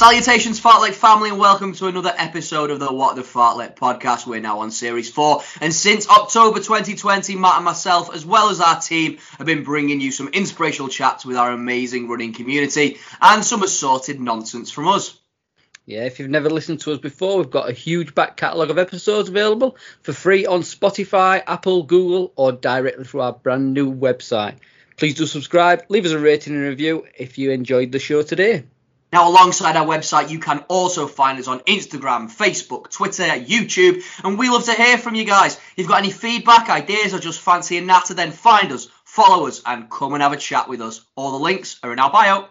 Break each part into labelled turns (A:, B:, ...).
A: Salutations, Fartlek family, and welcome to another episode of the What the Fartlek podcast. We're now on Series 4, and since October 2020, Matt and myself, as well as our team, have been bringing you some inspirational chats with our amazing running community and some assorted nonsense from us.
B: Yeah, if you've never listened to us before, we've got a huge back catalogue of episodes available for free on Spotify, Apple, Google, or directly through our brand new website. Please do subscribe, leave us a rating and review if you enjoyed the show today.
A: Now, alongside our website, you can also find us on Instagram, Facebook, Twitter, YouTube, and we love to hear from you guys. If you've got any feedback, ideas, or just fancy a natter, then find us, follow us, and come and have a chat with us. All the links are in our bio.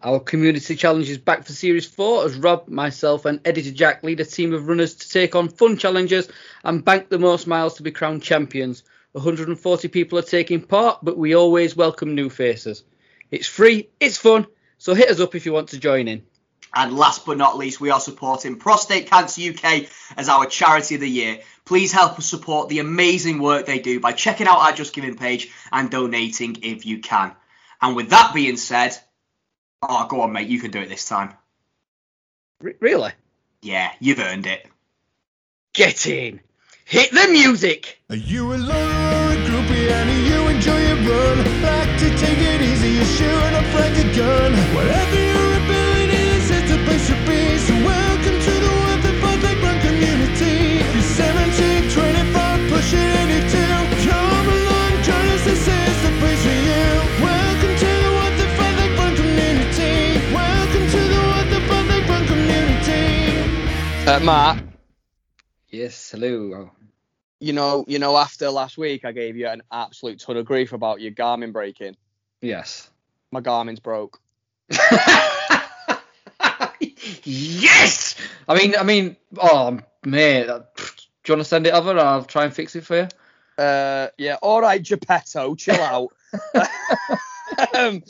B: Our community challenge is back for Series 4 as Rob, myself, and Editor Jack lead a team of runners to take on fun challenges and bank the most miles to be crowned champions. 140 people are taking part, but we always welcome new faces. It's free, it's fun, so hit us up if you want to join in.
A: And last but not least, we are supporting Prostate Cancer UK as our charity of the year. Please help us support the amazing work they do by checking out our Just Giving page and donating if you can. And with that being said, oh, go on, mate, you can do it this time.
B: R- really?
A: Yeah, you've earned it.
B: Get in! Hit the music!
C: Are you alone or a groupie and do you enjoy your run? Like to take it easy, you're shooting up like a gun. Whatever your ability is, it's a place to be. So welcome to the What the Fuck Like Run community. If you're 17, 25, pushing 82, come along, join us, this is the place for you. Welcome to the What the Fuck Like Run community. Welcome to the What the Fuck Like Run community.
D: Uh, Matt,
B: Yes, hello.
D: you know, you know, after last week, I gave you an absolute ton of grief about your Garmin breaking.
B: Yes.
D: My Garmin's broke.
B: yes! I mean, I mean, oh, man, Do you want to send it over? and I'll try and fix it for you.
D: Uh, yeah, all right, Geppetto, chill out. um,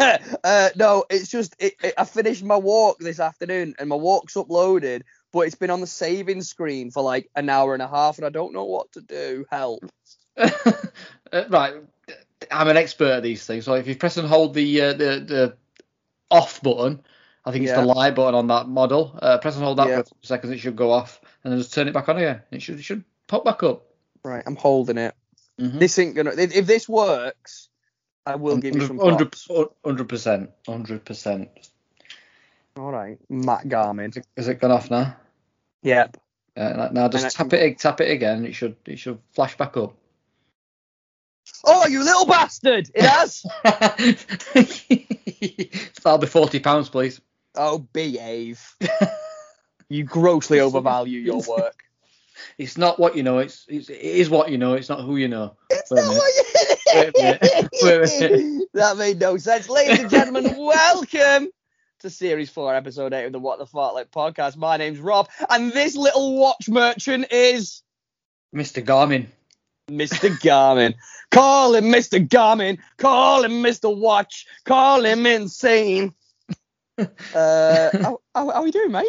D: uh, no, it's just it, it, I finished my walk this afternoon and my walk's uploaded, but it's been on the saving screen for like an hour and a half, and I don't know what to do. Help.
B: Uh, right, I'm an expert at these things. So if you press and hold the uh, the the off button, I think it's
D: Yeah.
B: the light button on that model. Uh, press and hold that
D: Yeah.
B: for seconds, it should go off, and then just turn it back on again. It should it should pop back up.
D: Right, I'm holding it.
B: Mhm.
D: This ain't gonna. If, if this works, I will give you some
B: hundred percent, hundred percent.
D: All right, Matt Garmin.
B: Is it gone off now?
D: Yep.
B: Uh, now just
D: And
B: tap it, tap it again. It should, it should flash back up.
D: Oh, you little bastard! It has.
B: That'll be forty pounds, please.
D: oh, behave. You grossly overvalue your work.
B: It's not what you know. It's, it's it is what you know. It's not who you know.
D: It's
B: Wait
D: not
B: minute.
D: what
B: Wait a minute. Wait a
D: you... that made no sense. Ladies and gentlemen, welcome to Series 4, Episode 8 of the What the Fartlek podcast. My name's Rob, and this little watch merchant is
B: Mr. Garmin.
D: Mr. Garmin. Call him Mr. Garmin. Call him Mr. Watch. Call him insane. Uh, how, how, how are you doing, mate?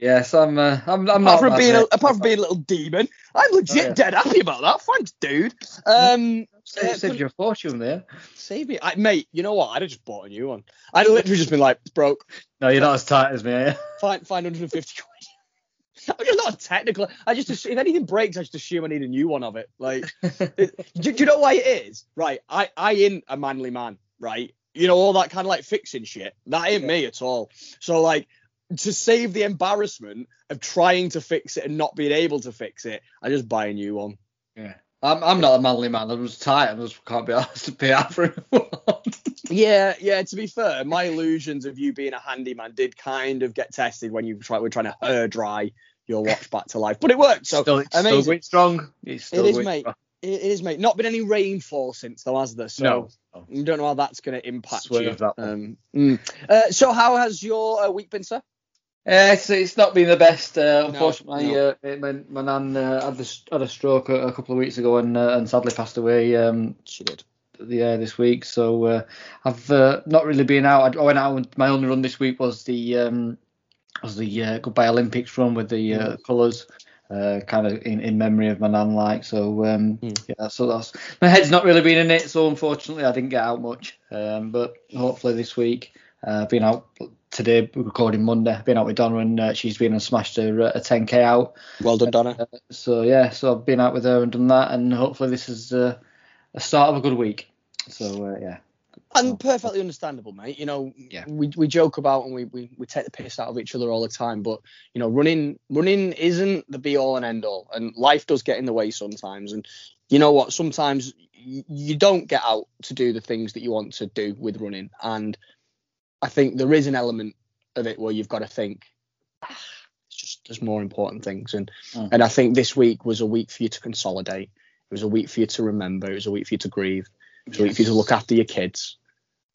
B: Yes, I'm. Uh, I'm. I'm
D: apart
B: not.
D: from being a, apart from being a little demon, I'm legit
B: Oh, yeah.
D: dead happy about that. Thanks, dude. Um,
B: Saved,
D: uh,
B: saved you a fortune there.
D: save me, I, mate. You know what? I'd have just bought a new one. I'd literally just been like, broke.
B: No, you're not as tight as me. Are you?
D: Find find 150 quid. I'm just not a technical. I just assume, if anything breaks, I just assume I need a new one of it. Like, it- do, do you know why it is? Right. I I ain't a manly man. Right. You know all that kind of like fixing shit. That ain't me at all. So like. To save the embarrassment of trying to fix it and not being able to fix it, I just buy a new one.
B: yeah. I'm. I'm not a manly man. I was tight. I just can't be asked to pay out for it.
D: Yeah, yeah. To be fair, my illusions of you being a handyman did kind of get tested when you try, were trying to hair dry your watch back to life, but it worked. So
B: still, it's still
D: amazing.
B: going strong. It's still
D: It is,
B: going
D: mate.
B: strong.
D: It it is, mate. Not been any rainfall since though, has there? So
B: No. no.
D: you don't know how that's going to impact
B: Swerve
D: you.
B: that.
D: Um, mm. uh, so how has your uh, week been, sir?
B: Uh, it's, it's not been the best. Uh, unfortunately,
D: no.
B: Uh, my, my nan uh, had, this, had a stroke a, a couple of weeks ago and, uh, and sadly passed away um,
D: She did.
B: the uh, this week. So uh, I've uh, not really been out. I, I went out. and My only run this week was the um, was the uh, Goodbye Olympics run with the uh, colours. Uh, kind of in, in memory of my nan, like so. Um,
D: Mm.
B: Yeah, so that's my head's not really been in it, so unfortunately I didn't get out much. Um, but hopefully this week, uh, I've been out today, we're recording Monday. Been out with Donna and uh, she's been and smashed her uh, a 10k out.
D: Well done, Donna.
B: Uh, so yeah, so I've been out with her and done that, and hopefully this is uh, a start of a good week. So uh, yeah,
D: And perfectly understandable, mate. You know,
B: Yeah.
D: we, we joke about and we, we, we take the piss out of each other all the time, but you know, running running isn't the be all and end all, and life does get in the way sometimes. And you know what? Sometimes you don't get out to do the things that you want to do with running, and I think there is an element of it where you've got to think. "Ah, It's just there's more important things, and
B: Mm.
D: and I think this week was a week for you to consolidate. It was a week for you to remember. It was a week for you to grieve. It was a week for you to look after your kids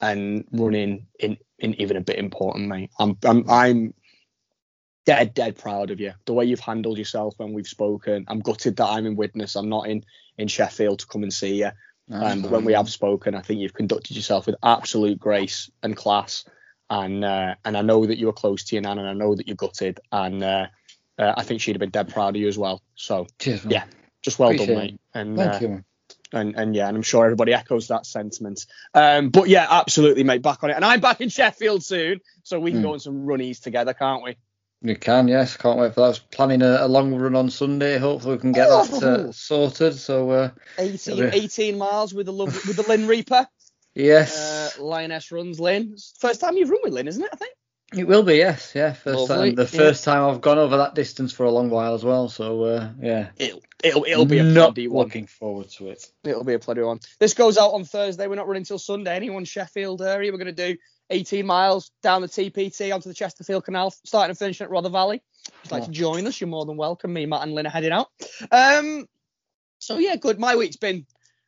D: and running in, in even a bit important, mate. I'm I'm I'm dead dead proud of you. The way you've handled yourself when we've spoken. I'm gutted that I'm in Widnes. I'm not in in Sheffield to come and see you. Um, when we have spoken, I think you've conducted yourself with absolute grace and class. And uh, and I know that you were close to your nan, and I know that you're gutted. And uh, uh, I think she'd have been dead proud of you as well. So
B: cheers.
D: Yeah, just well
B: Appreciate
D: done, mate. And
B: Thank
D: uh,
B: you. Man.
D: and and yeah, and I'm sure everybody echoes that sentiment. Um, but yeah, absolutely, mate, back on it. And I'm back in Sheffield soon, so we can
B: Mm.
D: go on some runnies together, can't we?
B: We can, yes. Can't wait for that. I was planning a, a long run on Sunday. Hopefully we can get that uh, sorted. So uh,
D: 18,
B: Yeah.
D: 18 miles with the love, with the Lynn Reaper.
B: yes,
D: Uh, Lioness runs Lynn. First time you've run with Lynn, isn't it? I think.
B: it will be. Yes, yeah. First
D: Lovely,
B: time. The
D: yeah.
B: first time I've gone over that distance for a long while as well. So uh, yeah.
D: It'll it'll it'll be a
B: not
D: bloody one.
B: looking forward to it.
D: It'll be a bloody one. This goes out on Thursday. We're not running till Sunday. Anyone Sheffield area? We're going to do 18 miles down the TPT onto the Chesterfield Canal, starting and finishing at Rother Valley. If you'd like to join us, you're more than welcome. Me, Matt, and Lynn are heading out. Um, so yeah, good. My week's been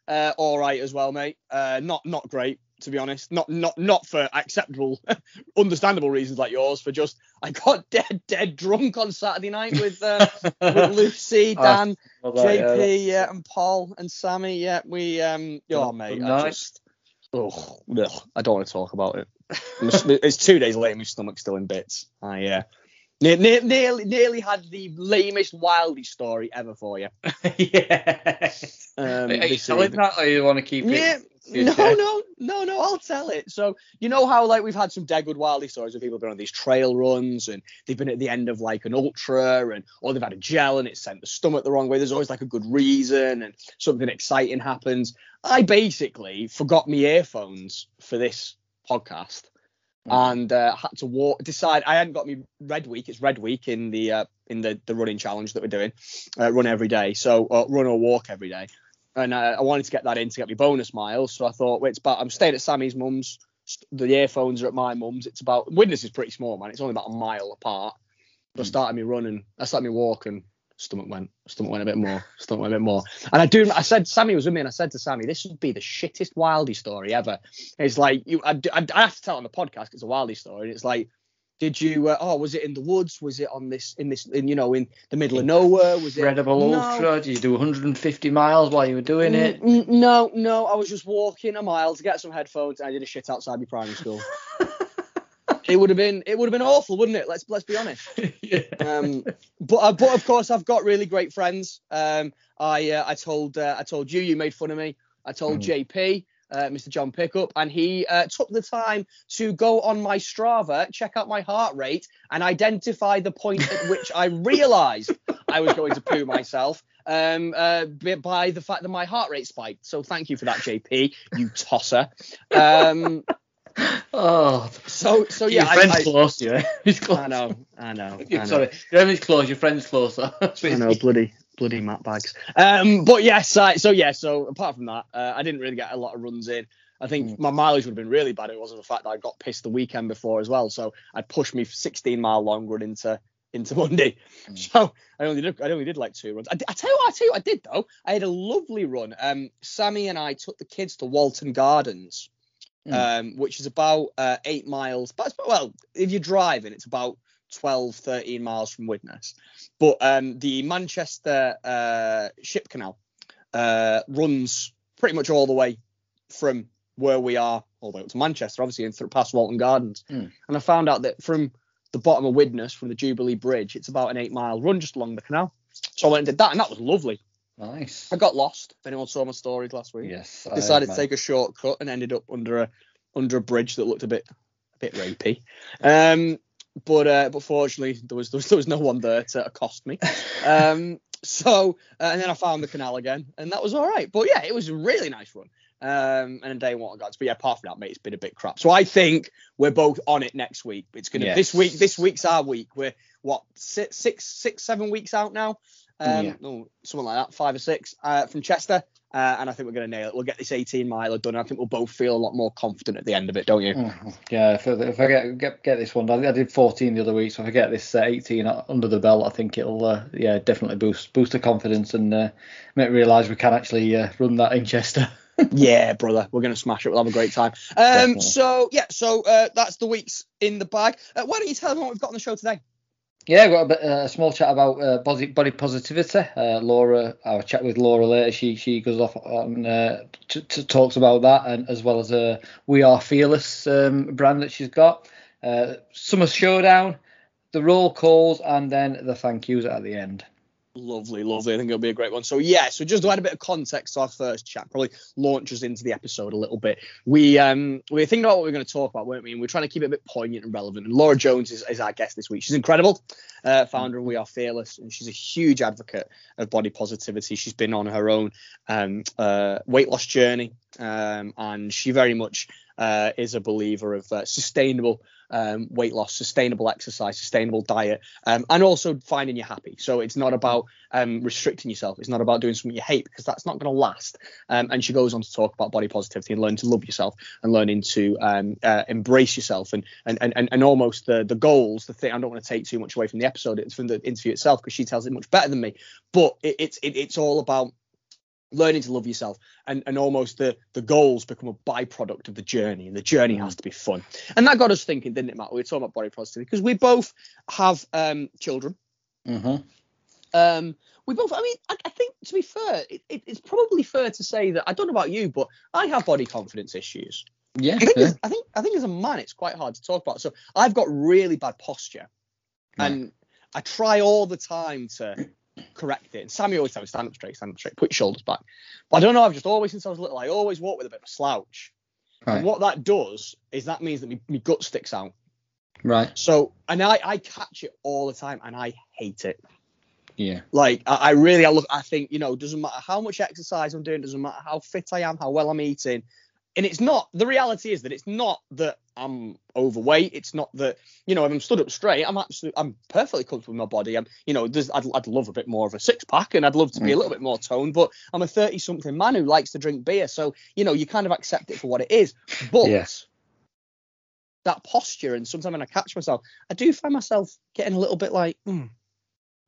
D: uh, all right as well, mate. Uh, not not great to be honest. Not not not for acceptable, understandable reasons like yours. For just I got dead dead drunk on Saturday night with uh, with Lucy,
B: Ah,
D: Dan,
B: Well, that, yeah,
D: JP, yeah, and Paul and Sammy, yeah, we um, oh mate, I
B: Nice.
D: just, oh, ugh, I don't want to talk about it. It's two days later, my stomach's still in bits. I uh, ne- ne- nearly nearly had the lamest wildest story ever for you.
B: yeah.
D: Um,
B: Are you telling that, or you want to keep
D: Yeah,
B: it?
D: No, no, no, no. I'll tell it. So you know how like we've had some Deadwood wildy stories where people have been on these trail runs and they've been at the end of like an ultra and or they've had a gel and it sent the stomach the wrong way. There's always like a good reason and something exciting happens. I basically forgot my earphones for this podcast and uh, had to walk. Decide I hadn't got me red week. It's red week in the uh, in the the running challenge that we're doing. Uh, run every day. So uh, run or walk every day and uh, I wanted to get that in to get me bonus miles. So I thought, wait, it's about I'm staying at Sammy's mum's. The earphones are at my mum's. It's about Widnes is pretty small, man. It's only about a mile apart. So I started me running. I started me walking. Stomach went. Stomach went a bit more. Stomach went a bit more. And I do. I said Sammy was with me, and I said to Sammy, "This would be the shittest Wildy story ever." It's like you. I, I, I have to tell it on the podcast. It's a Wildy story. And it's like, did you? Uh, oh, was it in the woods? Was it on this? In this? In you know, in the middle of nowhere? Was it?
B: Incredible
D: No.
B: ultra. Did you do 150 miles while you were doing it?
D: N- n- no, no, I was just walking a mile to get some headphones, and I did a shit outside my primary school. it would have been, it would have been awful, wouldn't it? Let's let's be honest.
B: yeah.
D: Um, but uh, but of course, I've got really great friends. Um, I uh, I told uh, I told you, you made fun of me. I told JP. Uh, Mr. John Pickup, and he uh, took the time to go on my Strava, check out my heart rate, and identify the point at which I realised I was going to poo myself um, uh, by the fact that my heart rate spiked. So thank you for that, JP, you tosser. Um,
B: Oh,
D: so so yeah.
B: your friend's
D: I,
B: close, yeah. He's
D: I,
B: close.
D: I know, I know. I know.
B: Sorry, your friend's close, your friend's closer.
D: I know, bloody, bloody mat bags. Um, but yes, I, so yeah, so apart from that, uh, I didn't really get a lot of runs in. I think my mileage would have been really bad. It wasn't the fact that I got pissed the weekend before as well. So I pushed me 16 mile long run into into Monday. So I only did I only did like two runs. I, I tell you what, I tell you what I did though. I had a lovely run. Um, Sammy and I took the kids to Walton Gardens, um, which is about uh, eight miles. But well, if you're driving, it's about 12, 13 miles from Widnes. But um, the Manchester uh, Ship Canal uh, runs pretty much all the way from where we are all the way up to Manchester, obviously, and through past Walton Gardens.
B: Mm.
D: And I found out that from the bottom of Widnes, from the Jubilee Bridge, it's about an eight mile run just along the canal. So I went and did that, and that was lovely.
B: Nice.
D: I got lost. If anyone saw my stories last week,
B: Yes. I-
D: decided to take a shortcut and ended up under a under a bridge that looked a bit a bit rapey. Um, but uh, but fortunately there was, there was there was no one there to accost me. Um, so uh, and then I found the canal again, and that was all right. But yeah, it was a really nice run. Um, and a day in water guards. But yeah, apart from that, mate, it's been a bit crap. So I think we're both on it next week. It's gonna
B: Yes.
D: this week. This week's our week. We're what six, six, six, seven weeks out now. Um,
B: Yeah.
D: no, something like that, five or six uh, from Chester. Uh, and I think we're going to nail it. We'll get this 18 miler done. I think we'll both feel a lot more confident at the end of it, don't you?
B: Mhm. Yeah, if, if I get, get get this one, I, I did 14 the other week, so if I get this uh, 18 under the belt, I think it'll uh, yeah definitely boost boost the confidence and uh, make me realise we can actually uh, run that in Chester.
D: yeah, brother, we're going to smash it. We'll have a great time. Um, so yeah, so uh, that's the weeks in the bag. Uh, why don't you tell them what we've got on the show today?
B: Yeah, I've got a, bit, uh, small chat about uh, body body positivity. Uh, Laura, I'll chat with Laura later. She she goes off on uh, t- t- talks about that, and as well as a We Are Fearless um, brand that she's got. Uh, Summer Showdown, the roll calls, and then the thank yous at the end.
D: Lovely, lovely. I think it'll be a great one. So yeah, so just to add a bit of context to our first chat, probably launches into the episode a little bit. We um we were thinking about what we are going to talk about, weren't we? And we're trying to keep it a bit poignant and relevant. And Laura Jones is, is our guest this week. She's incredible, uh, founder of We Are Fearless, and she's a huge advocate of body positivity. She's been on her own um uh weight loss journey, um, and she very much uh, is a believer of uh, sustainable um, weight loss, sustainable exercise, sustainable diet, um, and also finding you happy. So it's not about um, restricting yourself. It's not about doing something you hate because that's not going to last. Um, and she goes on to talk about body positivity and learning to love yourself and learning to um, uh, embrace yourself and and, and and and almost the the goals. The thing I don't want to take too much away from the episode. It's from the interview itself because she tells it much better than me. But it, it's it, it's all about learning to love yourself and, and almost the the goals become a byproduct of the journey and the journey has to be fun and that got us thinking didn't it matt we were talking about body positivity because we both have um children
B: Mm-hmm.
D: um we both i mean i, I think to be fair it, it, it's probably fair to say that i don't know about you but i have body confidence issues
B: Yeah,
D: I think,
B: yeah.
D: as, I think I think as a man, it's quite hard to talk about. So I've got really bad posture,
B: Right.
D: and I try all the time to correct it. And Sammy always tells me stand up straight, stand up straight, put your shoulders back. But I don't know. I've just always since I was little, I always walk with a bit of a slouch.
B: Right.
D: And what that does is that means that my, my gut sticks out.
B: right.
D: So and I I catch it all the time, and I hate it.
B: Yeah.
D: Like I, I really, I look, I think you know, doesn't matter how much exercise I'm doing, doesn't matter how fit I am, how well I'm eating, and it's not. The reality is that it's not that I'm overweight. It's not that you know, if I'm stood up straight, I'm absolutely, I'm perfectly comfortable with my body. I'm, you know, there's, I'd, I'd love a bit more of a six pack, and I'd love to be a little bit more toned, but I'm a 30 something man who likes to drink beer, so you know, you kind of accept it for what it is. But
B: Yes.
D: that posture, and sometimes when I catch myself, I do find myself getting a little bit like, mm,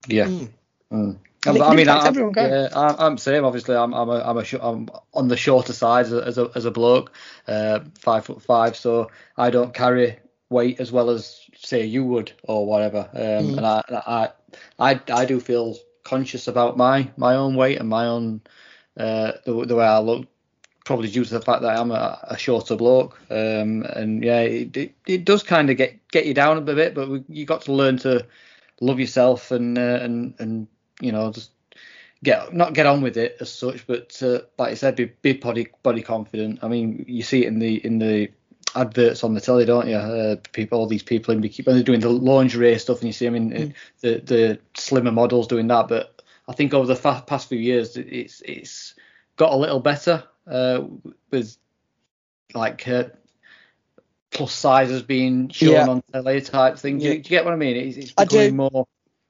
B: Yeah.
D: mm.
B: Mm. I mean, I'm,
D: everyone,
B: yeah, I'm, I'm same. Obviously, I'm I'm a, I'm, a sh- I'm on the shorter side as a as a, as a bloke, uh, five foot five, so I don't carry weight as well as say you would or whatever. Um,
D: Mm.
B: And I, I I I do feel conscious about my my own weight and my own uh, the, the way I look. Probably due to the fact that I'm a, a shorter bloke, um, and yeah, it, it, it does kind of get get you down a bit, but we, you got to learn to love yourself and uh, and and you know just get not get on with it as such, but uh, like I said, be, be body body confident. I mean, you see it in the in the adverts on the telly, don't you? Uh, people, all these people in bikini, they're doing the lingerie stuff, and you see them in
D: Mm.
B: the the slimmer models doing that. But I think over the fa- past few years, it's it's got a little better uh, with like uh, plus sizes being shown
D: Yeah.
B: on telly type thing. Do, you,
D: Yeah.
B: do you get what I mean? It's, it's
D: I do.
B: becoming more.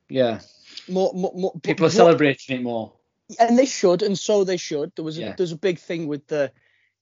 B: Yeah,
D: More, more, more,
B: people are celebrating it more.
D: and they should, and so they should. There was a,
B: Yeah.
D: there's a big thing with the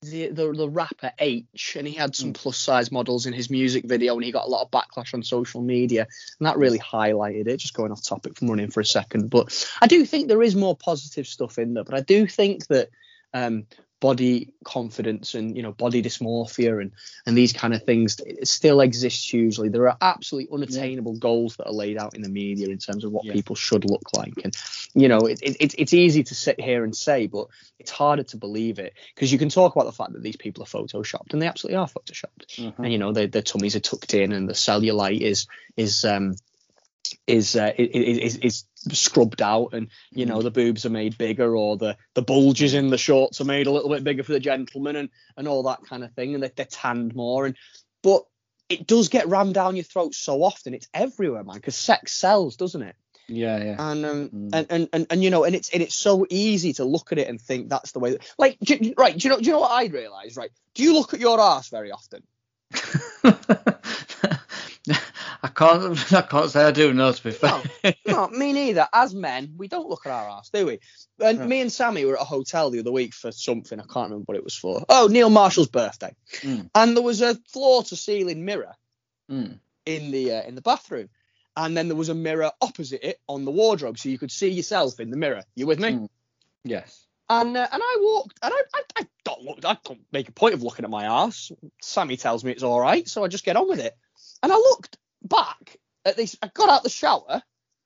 D: the, the the rapper H, and he had some
B: Mm.
D: plus size models in his music video, and he got a lot of backlash on social media, and that really highlighted it. Just going off topic from running for a second, but I do think there is more positive stuff in there. But I do think that um, body confidence and you know body dysmorphia and and these kind of things it still exists hugely. There are absolutely unattainable goals that are laid out in the media in terms of what
B: Yeah.
D: people should look like, and you know it, it, it's it's easy to sit here and say, but it's harder to believe it because you can talk about the fact that these people are photoshopped and they absolutely are photoshopped
B: Mhm.
D: and you know their, their tummies are tucked in and the cellulite is is um is uh, is, is scrubbed out and you know the boobs are made bigger or the the bulges in the shorts are made a little bit bigger for the gentleman and and all that kind of thing and they, they're tanned more and but it does get rammed down your throat so often. It's everywhere, man. Because sex sells, doesn't it?
B: Yeah, yeah.
D: And, um,
B: Mm.
D: and, and and and you know, and it's and it's so easy to look at it and think that's the way. That, like, do, right? Do you know? Do you know what I realise? Right? Do you look at your ass very often?
B: I can't. I can't say I do. No, to be fair.
D: no, me neither. As men, we don't look at our ass, do we? And
B: No.
D: me and Sammy were at a hotel the other week for something. I can't remember what it was for. Oh, Neil Marshall's birthday.
B: Mm.
D: And there was a floor-to-ceiling mirror
B: Mm.
D: in the uh, in the bathroom, and then there was a mirror opposite it on the wardrobe, so you could see yourself in the mirror. You with me?
B: Mm. Yes.
D: And uh, and I walked, and I, I I don't look, I don't make a point of looking at my ass. Sammy tells me it's all right, so I just get on with it. And I looked back at this. I got out the shower.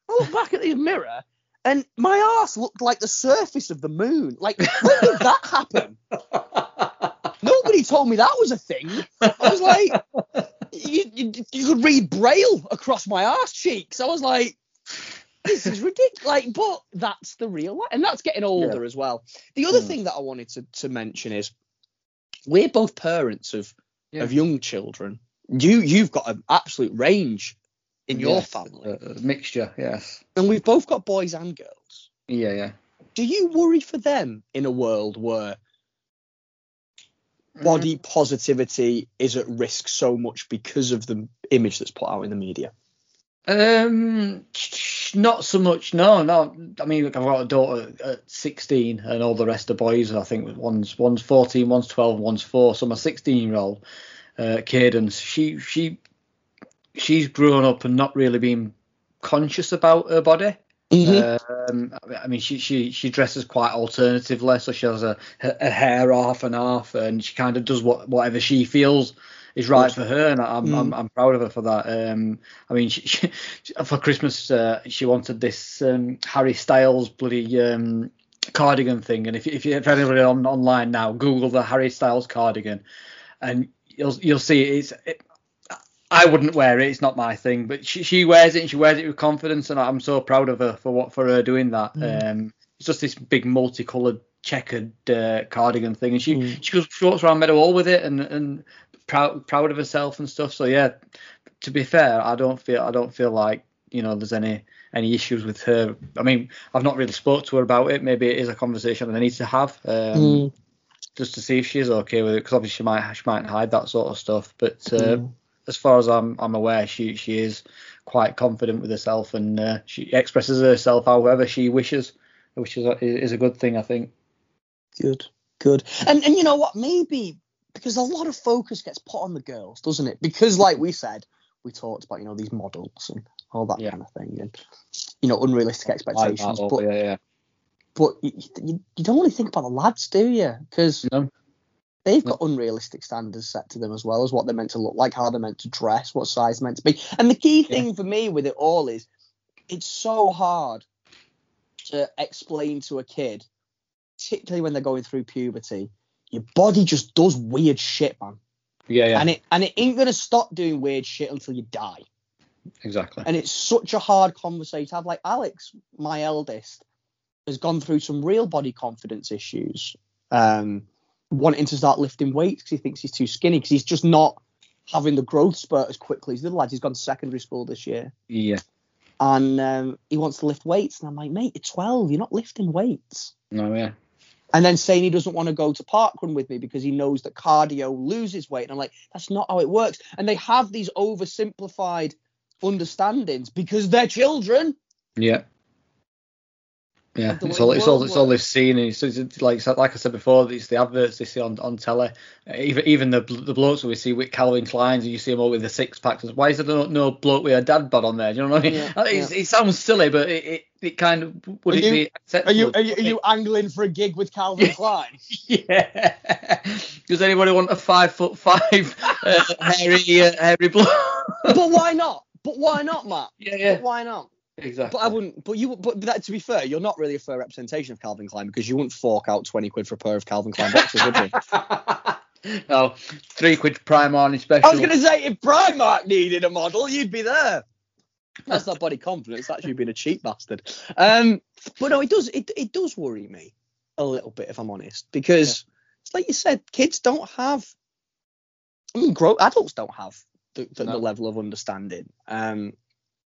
D: I looked back at the mirror, and my ass looked like the surface of the moon. Like when did that happen? Nobody told me that was a thing. I was like, you, you, you could read braille across my ass cheeks. I was like, this is ridiculous. Like, but that's the real life, and that's getting older as well. The other
B: Hmm.
D: thing that I wanted to, to mention is we're both parents of
B: Yeah.
D: of young children. You you've got an absolute range in your
B: Yes,
D: family,
B: a- a mixture. Yes.
D: and we've both got boys and girls.
B: Yeah, yeah.
D: Do you worry for them in a world where body positivity is at risk so much because of the image that's put out in the media?
B: Um, not so much. No, no. I mean, I've got a daughter at 16, and all the rest are boys. I think one's one's 14, one's 12, one's four. So my 16 year old, uh, Cadence, she she she's grown up and not really been conscious about her body. Um, I mean, she she she dresses quite alternatively, so she has a, her, her hair off and off, and she kind of does what whatever she feels is right for her, and I'm
D: Mm.
B: I'm, I'm proud of her for that. Um, I mean, she, she, for Christmas uh, she wanted this um, Harry Styles bloody um, cardigan thing, and if if, you, if anybody on online now, Google the Harry Styles cardigan, and you'll you'll see it's. It, I wouldn't wear it. It's not my thing, but she, she wears it and she wears it with confidence, and I'm so proud of her for what for her doing that. Um, it's just this big multicolored checkered uh, cardigan thing, and she
D: Mm.
B: she goes walks around Meadowhall with it, and and proud proud of herself and stuff. So yeah, to be fair, I don't feel I don't feel like you know there's any any issues with her. I mean, I've not really spoke to her about it. Maybe it is a conversation that I need to have. Um,
D: Mm.
B: Just to see if she's okay with it, because obviously she might she might hide that sort of stuff. But uh,
D: Mm.
B: as far as I'm I'm aware, she she is quite confident with herself and uh, she expresses herself however she wishes, which is a, is a good thing, I think.
D: Good, good. And and you know what? Maybe because a lot of focus gets put on the girls, doesn't it? Because like we said, we talked about you know these models and all that
B: Yeah.
D: kind of thing, and you know unrealistic expectations.
B: Like that,
D: but
B: yeah, yeah.
D: But you, you, you don't really think about the lads, do you? Because
B: No.
D: they've got unrealistic standards set to them as well as what they're meant to look like, how they're meant to dress, what size they're meant to be. And the key thing for me with it all is it's so hard to explain to a kid, particularly when they're going through puberty, your body just does weird shit, man.
B: Yeah, yeah,
D: And it and it ain't gonna stop doing weird shit until you die.
B: exactly.
D: And it's such a hard conversation to have. Like Alex, my eldest, has gone through some real body confidence issues, um, wanting to start lifting weights because he thinks he's too skinny because he's just not having the growth spurt as quickly as the other lads. He's gone to secondary school this year,
B: Yeah,
D: and um, he wants to lift weights. And I'm like, mate, you're 12, you're not lifting weights.
B: no, yeah,
D: And then saying he doesn't want to go to parkrun with me because he knows that cardio loses weight. And I'm like, that's not how it works. And they have these oversimplified understandings because they're children.
B: yeah. Yeah, it's all
D: the
B: it's all it's all they've seen, and it's, it's like like I said before, it's the adverts they see on, on telly. Uh, Even even the the blokes we see with Calvin Klein's, and you see them all with the six packs. Why is there no, no bloke with a dad bod on there? Do you know what I mean?
D: Yeah,
B: it's, It sounds silly, but it, it, it kind of would
D: Are
B: it
D: you-
B: be acceptable?
D: Are you angling for a gig with Calvin Klein?
B: Yeah. Does anybody want a five foot five uh, hairy uh, hairy bloke?
D: but why not? But why not, Matt?
B: yeah, yeah,
D: But why not?
B: Exactly.
D: But I wouldn't. But you. But that, to be fair, you're not really a fair representation of Calvin Klein because you wouldn't fork out twenty quid for a pair of Calvin Klein boxers, would you?
B: no, three quid prime morning special.
D: I was going to say if Primark needed a model, you'd be there. That's not body confidence. That's you being a cheap bastard. Um, but no, it does. It it does worry me a little bit, if I'm honest, because it's like you said, kids don't have. I mean, grow adults don't have the, the,
B: No.
D: the level of understanding. Um,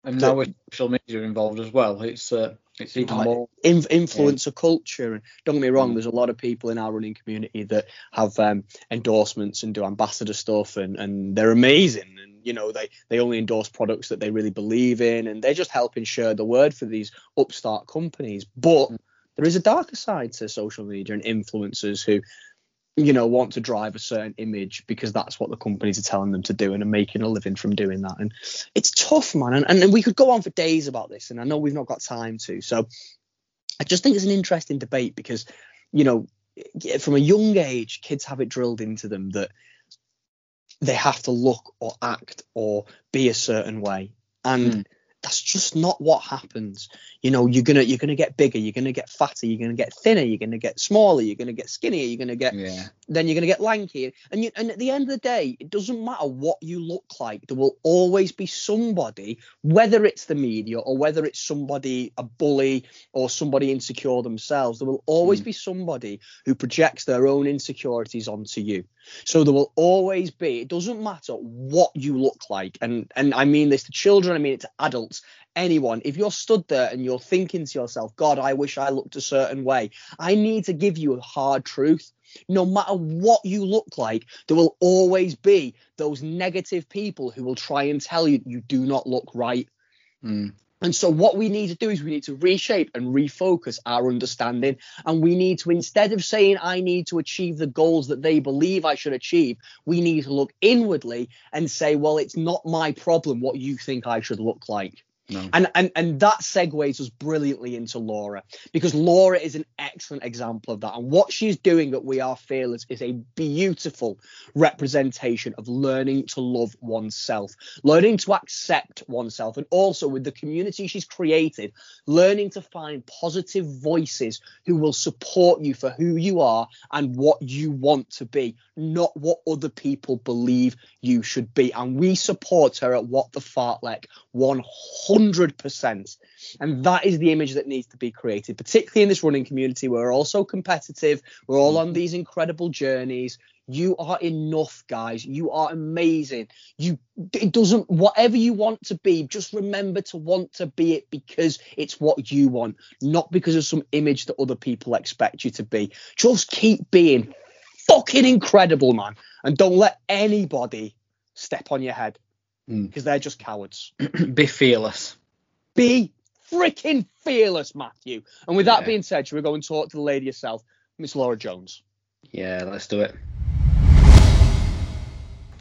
B: And now with social media involved as well, it's uh, it's even more.
D: in, influencer culture. And don't get me wrong,
B: Mm.
D: there's a lot of people in our running community that have um, endorsements and do ambassador stuff, and, and they're amazing. And you know, they they only endorse products that they really believe in, and they're just helping share the word for these upstart companies. But
B: Mm.
D: there is a darker side to social media and influencers who. You know, want to drive a certain image because that's what the companies are telling them to do and are making a living from doing that. And it's tough, man. And, and we could go on for days about this, and I know we've not got time to. So I just think it's an interesting debate because, you know, from a young age, kids have it drilled into them that they have to look or act or be a certain way. And
B: Mm.
D: That's just not what happens. You know, you're gonna you're gonna get bigger, you're gonna get fatter, you're gonna get thinner, you're gonna get smaller, you're gonna get skinnier, you're gonna get
B: Yeah.
D: then you're going to get lanky. And you, and at the end of the day, it doesn't matter what you look like. There will always be somebody, whether it's the media or whether it's somebody a bully or somebody insecure themselves. There will always
B: Mm.
D: be somebody who projects their own insecurities onto you. So there will always be. It doesn't matter what you look like, and and I mean this to children. I mean it to adults. Anyone, if you're stood there and you're thinking to yourself, God, I wish I looked a certain way, I need to give you a hard truth no matter what you look like, there will always be those negative people who will try and tell you you do not look right.
B: Mm.
D: And so, what we need to do is we need to reshape and refocus our understanding. And we need to, instead of saying, I need to achieve the goals that they believe I should achieve, we need to look inwardly and say, well, it's not my problem what you think I should look like. And, and and that segues us brilliantly into Laura because Laura is an excellent example of that. And what she's doing at We Are Fearless is a beautiful representation of learning to love oneself, learning to accept oneself, and also with the community she's created, learning to find positive voices who will support you for who you are and what you want to be, not what other people believe you should be. And we support her at What the Fartlek 100%. And that is the image that needs to be created, particularly in this running community. We're all so competitive. We're all on these incredible journeys. You are enough, guys. You are amazing. You it doesn't whatever you want to be, just remember to want to be it because it's what you want, not because of some image that other people expect you to be. Just keep being fucking incredible, man. And don't let anybody step on your head
B: Mm.
D: because they're just cowards.
B: Be fearless.
D: Be freaking fearless, Matthew. And with that being said, should we go and talk to the lady herself, Miss Laura Jones?
B: Yeah, let's do it.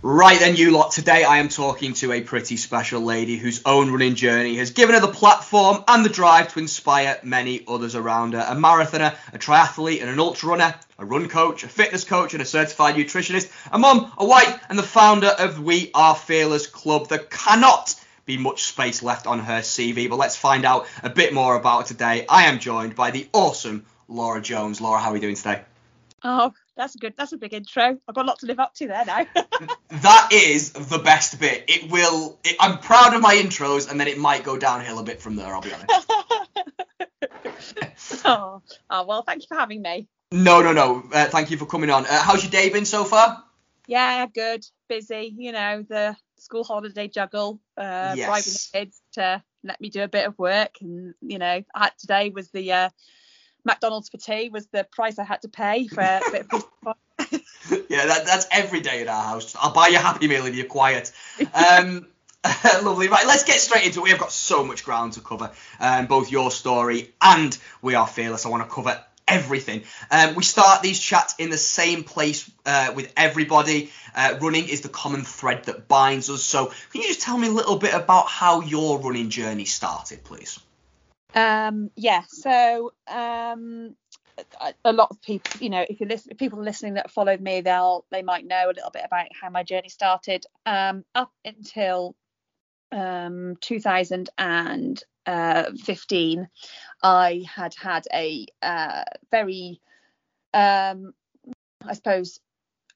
A: Right then, you lot. Today I am talking to a pretty special lady whose own running journey has given her the platform and the drive to inspire many others around her. A marathoner, a triathlete, and an ultra runner, a run coach, a fitness coach, and a certified nutritionist, a mum, a wife, and the founder of We Are Fearless Club. There cannot be much space left on her CV, but let's find out a bit more about today. I am joined by the awesome Laura Jones. Laura, how are we doing today?
E: Oh, that's a good. That's a big intro. I've got a lot to live up to there now.
A: That is the best bit. It will. It, I'm proud of my intros, and then it might go downhill a bit from there. I'll be honest.
E: oh, oh, well, thank you for having me.
A: No, no, no. Uh, thank you for coming on. Uh, how's your day been so far?
E: Yeah, good, busy. You know, the school holiday juggle, uh, bribing the kids to let me do a bit of work, and you know, I today was the uh, McDonald's for tea was the price I had to pay for a bit of
A: yeah, that, that's every day in our house. I'll buy you a Happy Meal if you're quiet. Um, lovely. Right, let's get straight into it. We have got so much ground to cover. Um, both your story and We Are Fearless. I want to cover everything. Um, we start these chats in the same place uh, with everybody. Uh, running is the common thread that binds us. So, can you just tell me a little bit about how your running journey started, please?
E: Um, yeah, so um, a, lot of people, you know, if you listen, people listening that followed me, they'll they might know a little bit about how my journey started. Um, up until um 2015, I had had a uh, very, um, I suppose,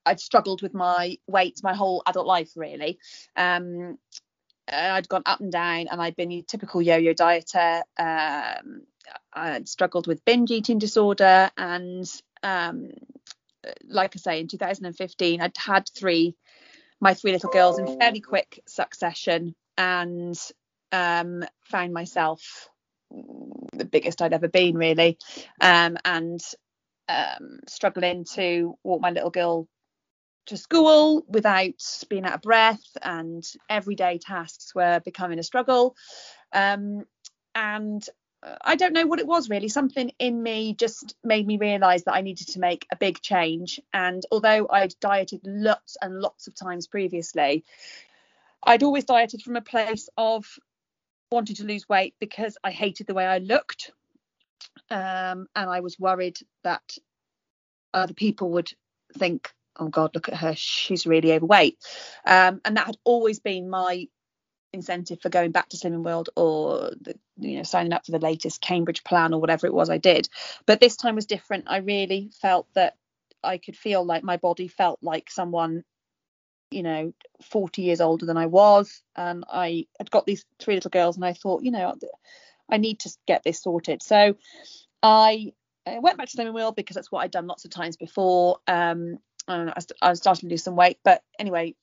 E: I'd struggled with my weight my whole adult life really. Um, I'd gone up and down, and I'd been a typical yo-yo dieter. Um, I'd struggled with binge eating disorder, and um, like I say, in 2015, I'd had three my three little girls in fairly quick succession and um, found myself the biggest I'd ever been, really, um, and um, struggling to walk my little girl to school without being out of breath, and everyday tasks were becoming a struggle. Um, and I don't know what it was really. Something in me just made me realise that I needed to make a big change. And although I'd dieted lots and lots of times previously, I'd always dieted from a place of wanting to lose weight because I hated the way I looked. Um, and I was worried that other people would think, oh God, look at her, she's really overweight. Um, and that had always been my incentive for going back to Slimming World or the, you know signing up for the latest Cambridge plan or whatever it was I did. But this time was different. I really felt that I could feel like my body felt like someone you know 40 years older than I was and I had got these three little girls and I thought you know I need to get this sorted. So I went back to Slimming World because that's what I'd done lots of times before. Um, and I, I starting to lose some weight. But anyway,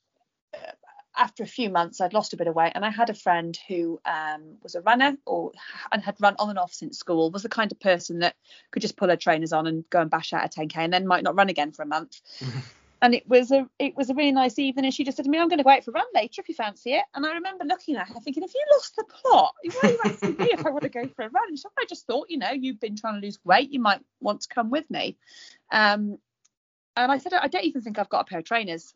E: after a few months, I'd lost a bit of weight, and I had a friend who um, was a runner or and had run on and off since school. Was the kind of person that could just pull her trainers on and go and bash out a 10k, and then might not run again for a month. and it was a it was a really nice evening, and she just said to me, "I'm going to go out for a run later if you fancy it." And I remember looking at her thinking, "If you lost the plot, why are you asking me if I want to go for a run?" And so I just thought, you know, you've been trying to lose weight, you might want to come with me. Um, and I said, I don't even think I've got a pair of trainers.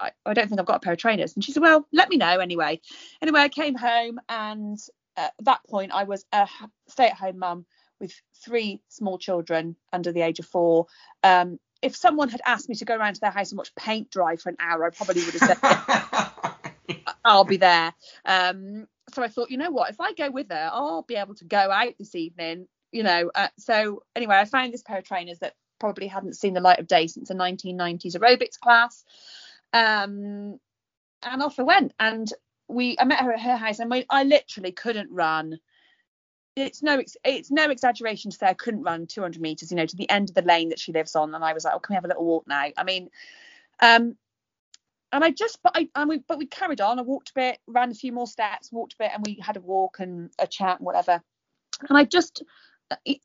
E: I, I don't think I've got a pair of trainers. And she said, well, let me know anyway. Anyway, I came home and at that point I was a stay-at-home mum with three small children under the age of four. Um, if someone had asked me to go around to their house and watch paint dry for an hour, I probably would have said, I'll be there. Um, so I thought, you know what, if I go with her, I'll be able to go out this evening, you know. Uh, so anyway, I found this pair of trainers that probably hadn't seen the light of day since a 1990s aerobics class. Um, and off I went. And we, I met her at her house, and we, I literally couldn't run. It's no, it's no exaggeration to say I couldn't run 200 meters, you know, to the end of the lane that she lives on. And I was like, oh, can we have a little walk now? I mean, um, and I just, but I, and we, but we carried on. I walked a bit, ran a few more steps, walked a bit, and we had a walk and a chat and whatever. And I just,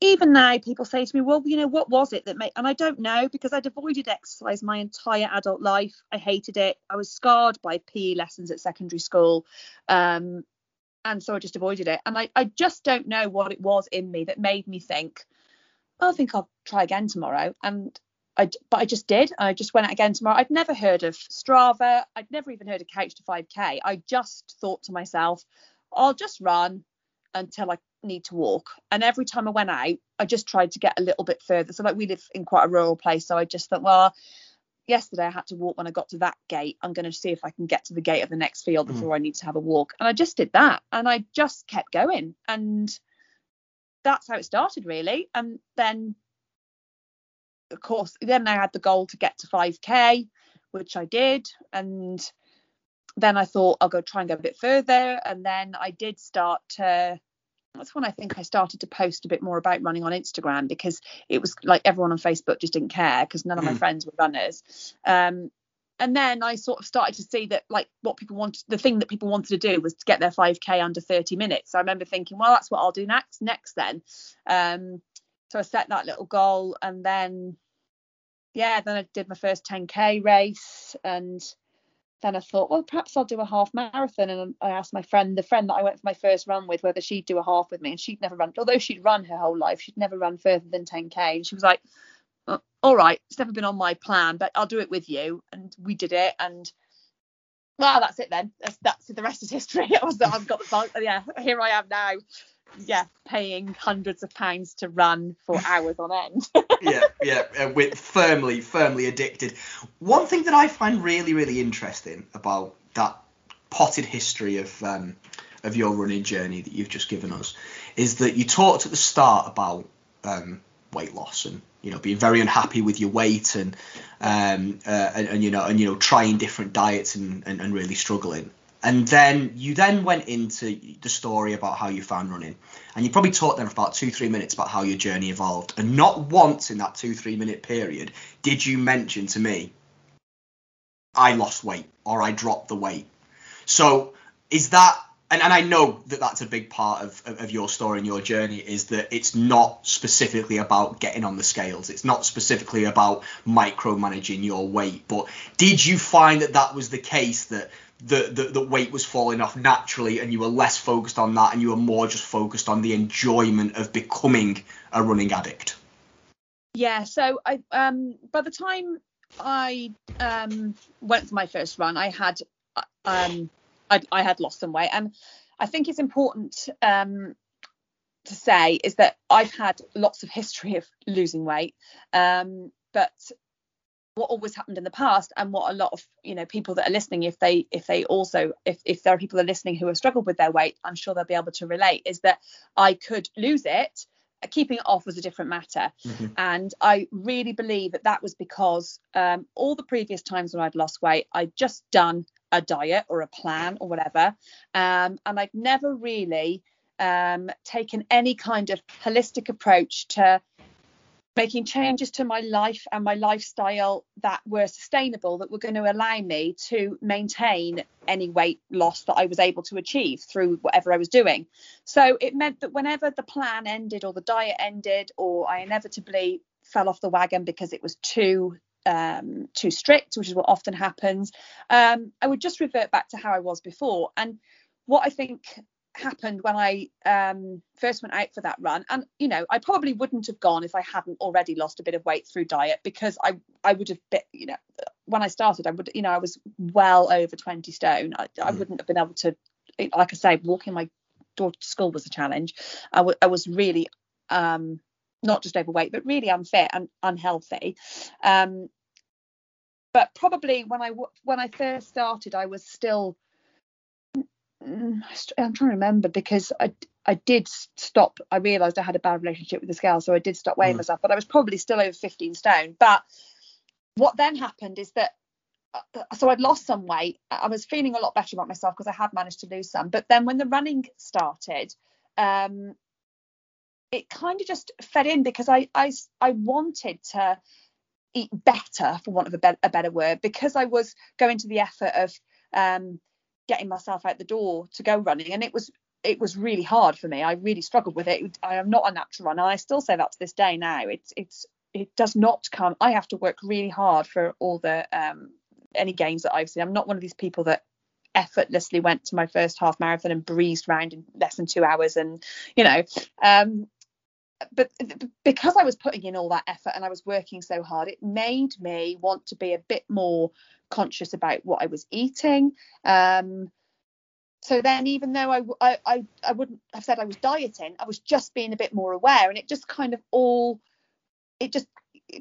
E: even now people say to me well you know what was it that made and i don't know because i'd avoided exercise my entire adult life i hated it i was scarred by pe lessons at secondary school um, and so i just avoided it and I, I just don't know what it was in me that made me think oh, i think i'll try again tomorrow and I, but I just did. I just went out again tomorrow. I'd never heard of Strava. I'd never even heard of Couch to 5K. I just thought to myself, I'll just run until I need to walk. And every time I went out, I just tried to get a little bit further. So like we live in quite a rural place, so I just thought, well, yesterday I had to walk when I got to that gate. I'm going to see if I can get to the gate of the next field hmm. before mm. I need to have a walk. And I just did that, and I just kept going, and that's how it started really. And then, of course, then I had the goal to get to 5k, which I did, and then I thought I'll go try and go a bit further, and then I did start to that's when I think I started to post a bit more about running on Instagram because it was like everyone on Facebook just didn't care because none of my mm. friends were runners. Um, and then I sort of started to see that like what people wanted, the thing that people wanted to do was to get their 5k under 30 minutes. So I remember thinking, well, that's what I'll do next. Next then. Um, so I set that little goal, and then yeah, then I did my first 10k race and then I thought, well, perhaps I'll do a half marathon. And I asked my friend, the friend that I went for my first run with, whether she'd do a half with me. And she'd never run, although she'd run her whole life, she'd never run further than 10K. And she was like, uh, all right, it's never been on my plan, but I'll do it with you. And we did it. And well, that's it then. That's, that's the rest is history. I was, I've got the, yeah, here I am now yeah, paying hundreds of pounds to run for hours on end.
A: yeah, yeah, uh, with firmly, firmly addicted. One thing that I find really, really interesting about that potted history of um, of your running journey that you've just given us is that you talked at the start about um, weight loss and you know being very unhappy with your weight and um, uh, and, and, you know and you know trying different diets and, and, and really struggling and then you then went into the story about how you found running. And you probably talked there for about two, three minutes about how your journey evolved. And not once in that two, three minute period did you mention to me,
D: I lost weight or I dropped the weight. So is that and, and I know that that's a big part of, of, of your story and your journey is that it's not specifically about getting on the scales. It's not specifically about micromanaging your weight. But did you find that that was the case that the, the, the weight was falling off naturally and you were less focused on that and you were more just focused on the enjoyment of becoming a running addict?
E: Yeah, so I um by the time I um went for my first run, I had um I, I had lost some weight, and I think it's important um to say is that I've had lots of history of losing weight, um but what always happened in the past and what a lot of you know people that are listening if they if they also if, if there are people that are listening who have struggled with their weight i'm sure they'll be able to relate is that i could lose it keeping it off was a different matter. Mm-hmm. And I really believe that that was because um, all the previous times when I'd lost weight, I'd just done a diet or a plan or whatever. Um, and I've never really um, taken any kind of holistic approach to making changes to my life and my lifestyle that were sustainable that were going to allow me to maintain any weight loss that I was able to achieve through whatever I was doing. So it meant that whenever the plan ended or the diet ended or I inevitably fell off the wagon because it was too um, too strict, which is what often happens, um, I would just revert back to how I was before. And what I think happened when I um, first went out for that run. And you know, I probably wouldn't have gone if I hadn't already lost a bit of weight through diet because I I would have been, you know, when I started, I would, you know, I was well over 20 stone. I, I mm. wouldn't have been able to, like I say, walking my daughter to school was a challenge. I, w- I was really um, not just overweight, but really unfit and unhealthy. Um, but probably when I when I first started, I was still Mm, I'm trying to remember because I I did stop. I realised I had a bad relationship with the scale, so I did stop weighing mm. myself. But I was probably still over 15 stone. But what then happened is that uh, so I'd lost some weight. I was feeling a lot better about myself because I had managed to lose some. But then when the running started, um, it kind of just fed in because I I I wanted to eat better, for want of a, be- a better word, because I was going to the effort of um, getting myself out the door to go running. And it was it was really hard for me. I really struggled with it. I am not a natural runner. I still say that to this day now. It's it's it does not come i have to work really hard for all the um any gains that i've seen. I'm not one of these people that effortlessly went to my first half marathon and breezed around in less than two hours and you know um but because I was putting in all that effort and I was working so hard, it made me want to be a bit more conscious about what I was eating. Um, so then, even though I, I, I wouldn't have said I was dieting, I was just being a bit more aware, and it just kind of all, it just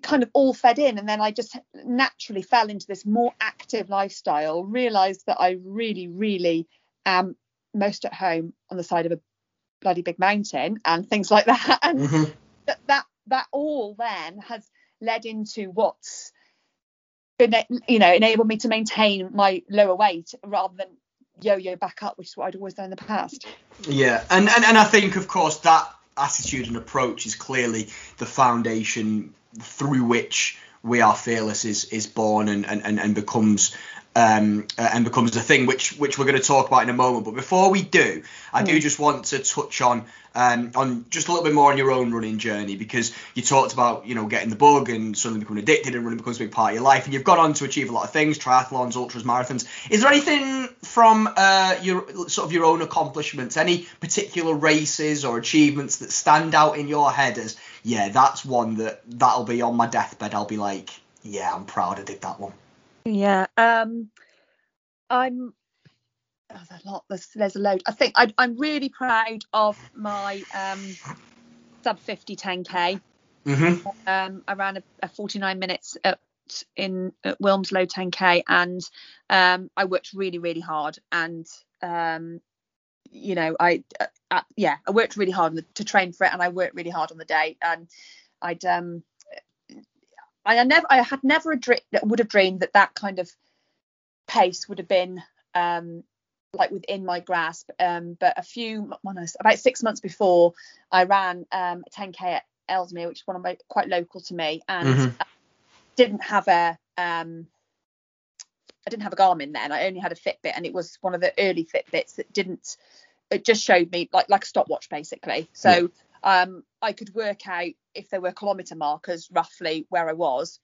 E: kind of all fed in, and then I just naturally fell into this more active lifestyle. Realised that I really, really am most at home on the side of a bloody big mountain and things like that, and mm-hmm. that that that all then has led into what's you know enabled me to maintain my lower weight rather than yo-yo back up which is what I'd always done in the past
D: yeah and and, and I think of course that attitude and approach is clearly the foundation through which we are fearless is is born and and, and becomes um, uh, and becomes a thing which which we're going to talk about in a moment. But before we do, I do hmm. just want to touch on um, on just a little bit more on your own running journey because you talked about you know getting the bug and suddenly becoming addicted and running becomes a big part of your life and you've gone on to achieve a lot of things triathlons ultras marathons is there anything from uh, your sort of your own accomplishments any particular races or achievements that stand out in your head as yeah that's one that that'll be on my deathbed I'll be like yeah I'm proud I did that one
E: yeah, um, I'm. Oh, there's a lot. There's, there's a load. I think I, am really proud of my um, sub 50 10k. Mm-hmm. Um, I ran a, a 49 minutes at, in at Wilmslow 10k, and um, I worked really, really hard. And um, you know, I uh, uh, yeah, I worked really hard the, to train for it, and I worked really hard on the day. And I'd um, I never, I had never a dream, would have dreamed that that kind of pace would have been um, like within my grasp. Um, but a few, months, about six months before, I ran um, a 10k at Ellesmere, which is one of my quite local to me, and mm-hmm. didn't have a um, I didn't have a Garmin then. I only had a Fitbit, and it was one of the early Fitbits that didn't. It just showed me like like a stopwatch basically. So um, I could work out if there were kilometre markers roughly where I was.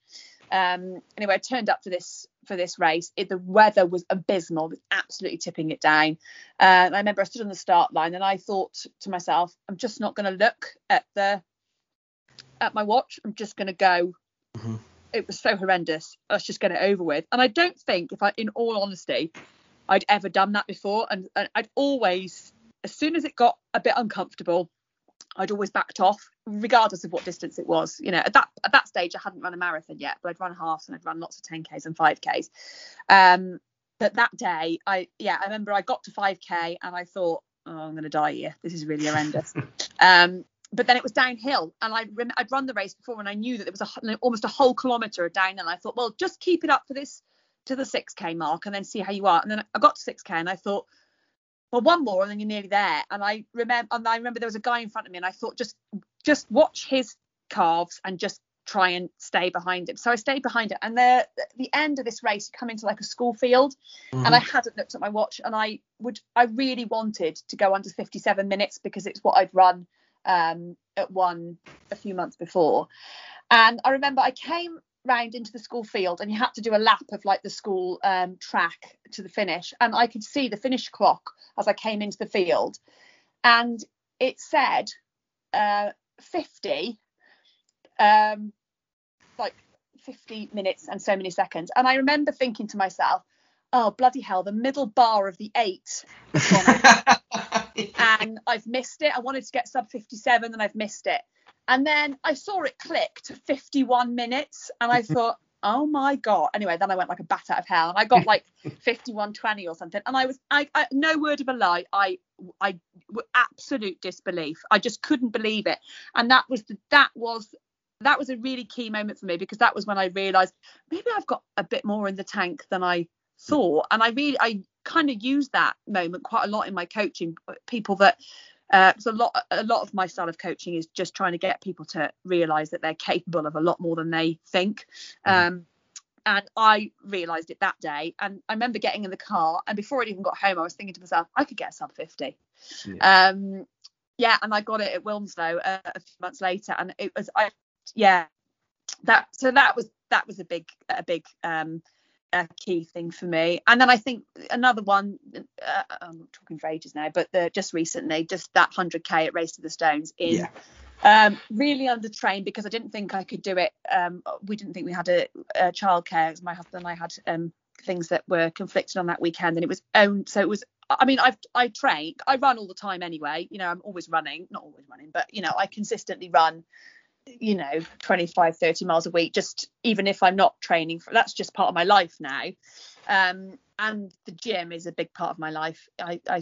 E: Um, anyway, I turned up for this for this race. It, the weather was abysmal, it was absolutely tipping it down. Uh, and I remember I stood on the start line and I thought to myself, I'm just not going to look at the at my watch. I'm just going to go.
A: Mhm.
E: It was so horrendous. Let's just get it over with. And I don't think, if I, in all honesty, I'd ever done that before. And, and I'd always, as soon as it got a bit uncomfortable, I'd always backed off, regardless of what distance it was. You know, at that at that stage, I hadn't run a marathon yet, but I'd run halves and I'd run lots of 10ks and 5ks. Um, but that day, I yeah, I remember I got to 5k and I thought, oh, I'm going to die here. This is really horrendous. um, but then it was downhill, and I rem- I'd run the race before, and I knew that there was a, almost a whole kilometre down And I thought, well, just keep it up for this to the 6k mark, and then see how you are. And then I got to 6k, and I thought, well, one more, and then you're nearly there. And I remember, and I remember there was a guy in front of me, and I thought, just just watch his calves and just try and stay behind him. So I stayed behind it, and the the end of this race, you come into like a school field, and I mm-hmm. hadn't looked at my watch, and I would I really wanted to go under 57 minutes because it's what I'd run um, at one a few months before, and I remember I came round into the school field and you had to do a lap of like the school um, track to the finish. And I could see the finish clock as I came into the field. And it said uh, 50 um, like 50 minutes and so many seconds. And I remember thinking to myself oh bloody hell the middle bar of the eight and I've missed it. I wanted to get sub 57 and I've missed it. And then I saw it click to 51 minutes and I thought, oh my God. Anyway, then I went like a bat out of hell and I got like 51.20 or something. And I was, I, I no word of a lie, I I absolute disbelief. I just couldn't believe it. And that was the, that was, that was a really key moment for me because that was when I realized maybe I've got a bit more in the tank than I thought. And I really, I kind of use that moment quite a lot in my coaching. People that uh, 'cause a lot, a lot of my style of coaching is just trying to get people to realize that they're capable of a lot more than they think. Um, and I realized it that day. And I remember getting in the car, and before I'd even got home, I was thinking to myself, I could get a sub 50. Um, yeah, and I got it at Wilmslow uh, a few months later, and it was, I, yeah, that. So that was that was a big, a big um, a key thing for me. And then I think another one, uh, I'm talking for ages now, but the, just recently, just that 100k at Race to the Stones in.
A: Yeah.
E: Um, really undertrained because I didn't think I could do it. Um, we didn't think we had a, a childcare. My husband and I had um, things that were conflicted on that weekend, and it was own. So it was. I mean, I've I train. I run all the time anyway. You know, I'm always running. Not always running, but you know, I consistently run you know 25 30 miles a week just even if i'm not training for that's just part of my life now um and the gym is a big part of my life i i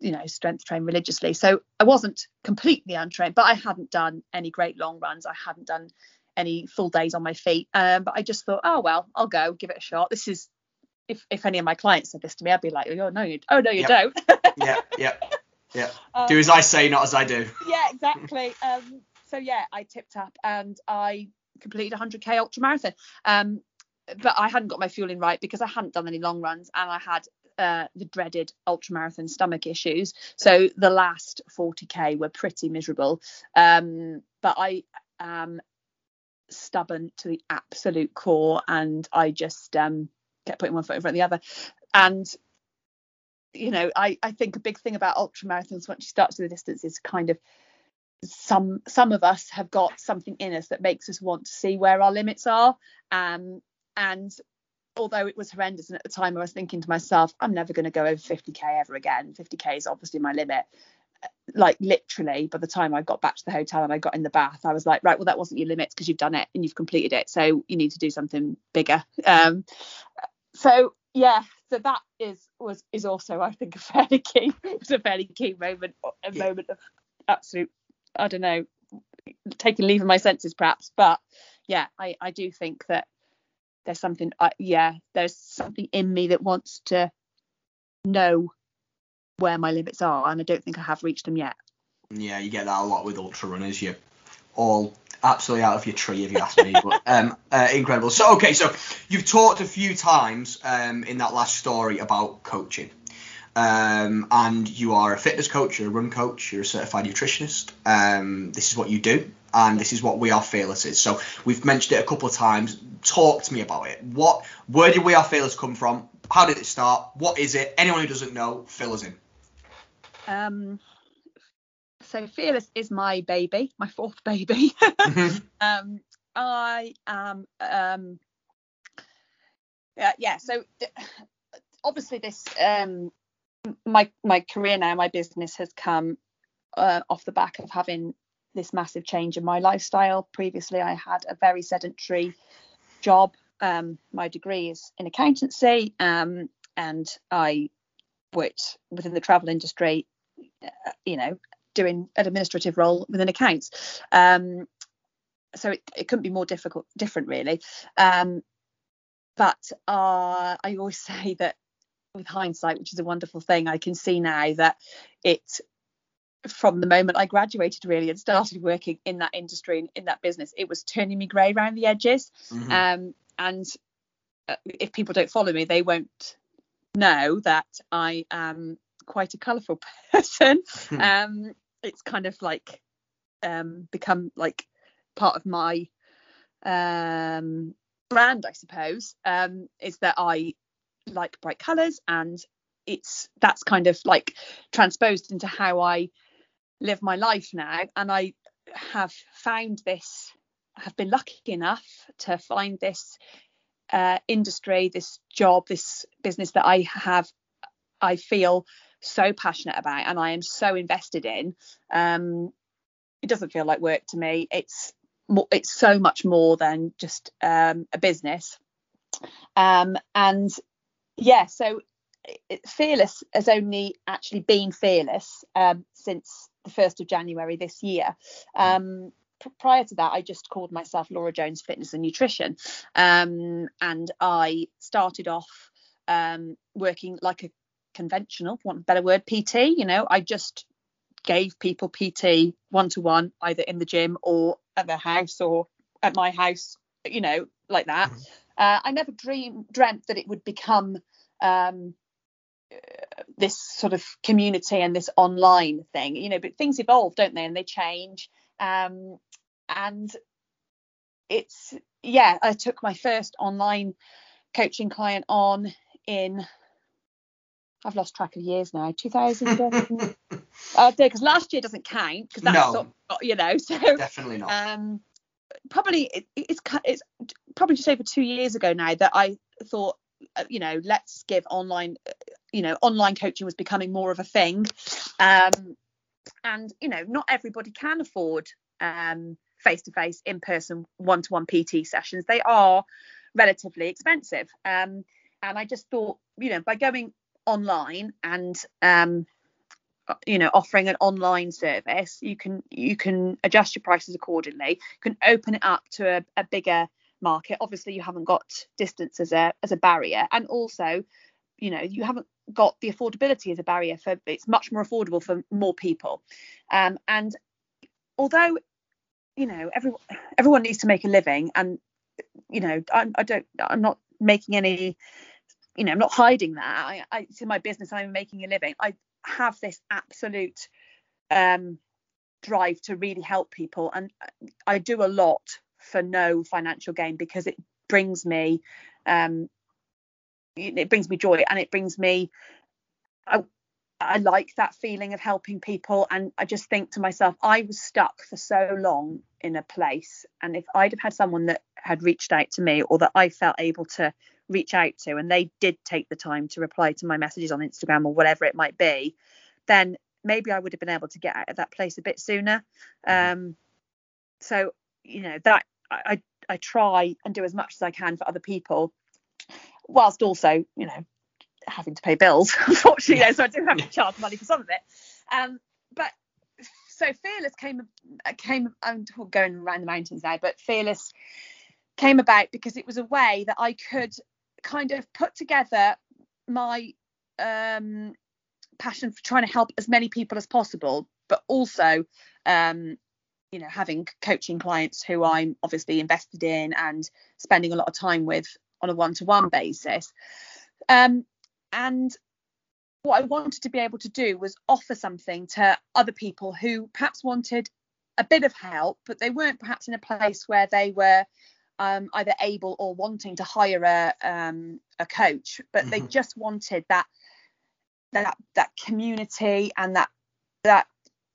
E: you know strength train religiously so i wasn't completely untrained but i hadn't done any great long runs i hadn't done any full days on my feet um but i just thought oh well i'll go give it a shot this is if if any of my clients said this to me i'd be like oh no you oh no you
A: Yep.
E: don't
A: yeah, yeah, yeah.
E: Um,
A: Do as I say, not as I do.
E: yeah, exactly. So yeah, I tipped up and I completed a 100k ultra marathon. Um, but I hadn't got my fueling right because I hadn't done any long runs and I had uh, the dreaded ultra marathon stomach issues. So the last 40k were pretty miserable. Um, but I am stubborn to the absolute core and I just um, kept putting one foot in front of the other. And you know, I, I think a big thing about ultra marathons once you start to the distance is kind of some some of us have got something in us that makes us want to see where our limits are. Um, and although it was horrendous, and at the time I was thinking to myself, I'm never going to go over 50k ever again. 50k is obviously my limit. Like literally, by the time I got back to the hotel and I got in the bath, I was like, right, well that wasn't your limits because you've done it and you've completed it, so you need to do something bigger. Um, so yeah, so that is was is also I think a fairly key it was a fairly key moment, a
A: Yeah.
E: moment of absolute I don't know taking leave of my senses perhaps, but yeah, I I do think that there's something I yeah there's something in me that wants to know where my limits are, and I don't think I have reached them yet.
A: Yeah, you get that a lot with ultra runners. You all absolutely out of your tree if you ask me. but um, uh, incredible. So okay, so you've talked a few times um, in that last story about coaching. Um, and you are a fitness coach, you're a run coach, you're a certified nutritionist. Um, this is what you do, and this is what We Are Fearless is. So we've mentioned it a couple of times. Talk to me about it. What, where did We Are Fearless come from? How did it start? What is it? Anyone who doesn't know, fill us in.
E: Um, so Fearless is my baby, my fourth baby.
A: Mhm.
E: um, I am, um, yeah, yeah. So d- obviously, this um, my my career now, my business has come uh, off the back of having this massive change in my lifestyle. Previously, I had a very sedentary job. Um, my degree is in accountancy, um, and I worked within the travel industry. uh, You know, doing an administrative role within accounts. Um, so it, it couldn't be more difficult, different really. Um, but uh, I always say that with hindsight, which is a wonderful thing, I can see now that it from the moment I graduated really and started working in that industry and in that business, it was turning me grey around the edges.
A: Mhm.
E: Um, and uh, if people don't follow me, they won't know that I am quite a colourful person.
A: Hmm.
E: um, it's kind of like um, become like part of my um, brand, I suppose. Um, is that I like bright colours, and it's that's kind of like transposed into how I live my life now. And I have found this, have been lucky enough to find this uh, industry, this job, this business that I have, I feel so passionate about and I am so invested in. Um, it doesn't feel like work to me. It's more, it's so much more than just um, a business. Um, and yeah, so fearless has only actually been fearless um, since the first of January this year. Um, pr- prior to that, I just called myself Laura Jones Fitness and Nutrition, um, and I started off um, working like a conventional, want a better word, PT. You know, I just gave people PT one to one, either in the gym or at their house or at my house. You know, like that. Uh, I never dream dreamt that it would become um, this sort of community and this online thing. You know, but things evolve, don't they? And they change. Um, and it's yeah, I took my first online coaching client on in I've lost track of years now. 2000. uh, because last year doesn't count because that's
A: No.
E: of, you know. So
A: Definitely not.
E: um, probably it, it's it's probably just over two years ago now that I thought, uh, you know, let's give online, uh, you know, online coaching was becoming more of a thing, um, and you know, not everybody can afford um, face-to-face, in-person, one-to-one PT sessions. They are relatively expensive, um, and I just thought, you know, by going online and um, you know offering an online service you can you can adjust your prices accordingly. You can open it up to a, a bigger market. Obviously you haven't got distance as a as a barrier. And also you know you haven't got the affordability as a barrier for it's much more affordable for more people. Um, and although you know everyone everyone needs to make a living and you know I, I don't i'm not making any you know i'm not hiding that. I, I it's in my business i'm making a living. I have this absolute um drive to really help people. And i do a lot for no financial gain because it brings me um it brings me joy and it brings me I, I like that feeling of helping people. And I just think to myself I was stuck for so long in a place. And if I'd have had someone that had reached out to me or that I felt able to reach out to and they did take the time to reply to my messages on Instagram or whatever it might be then maybe I would have been able to get out of that place a bit sooner. Um so you know that I I, try and do as much as I can for other people whilst also you know having to pay bills unfortunately so I do have to charge money for some of it. Um but so fearless came came I'm going around the mountains now but fearless came about because it was a way that I could kind of put together my um passion for trying to help as many people as possible but also um you know having coaching clients who I'm obviously invested in and spending a lot of time with on a one-to-one basis. Um, and what I wanted to be able to do was offer something to other people who perhaps wanted a bit of help, but they weren't perhaps in a place where they were um, either able or wanting to hire a um, a coach, but they
A: Mhm.
E: just wanted that that that community and that that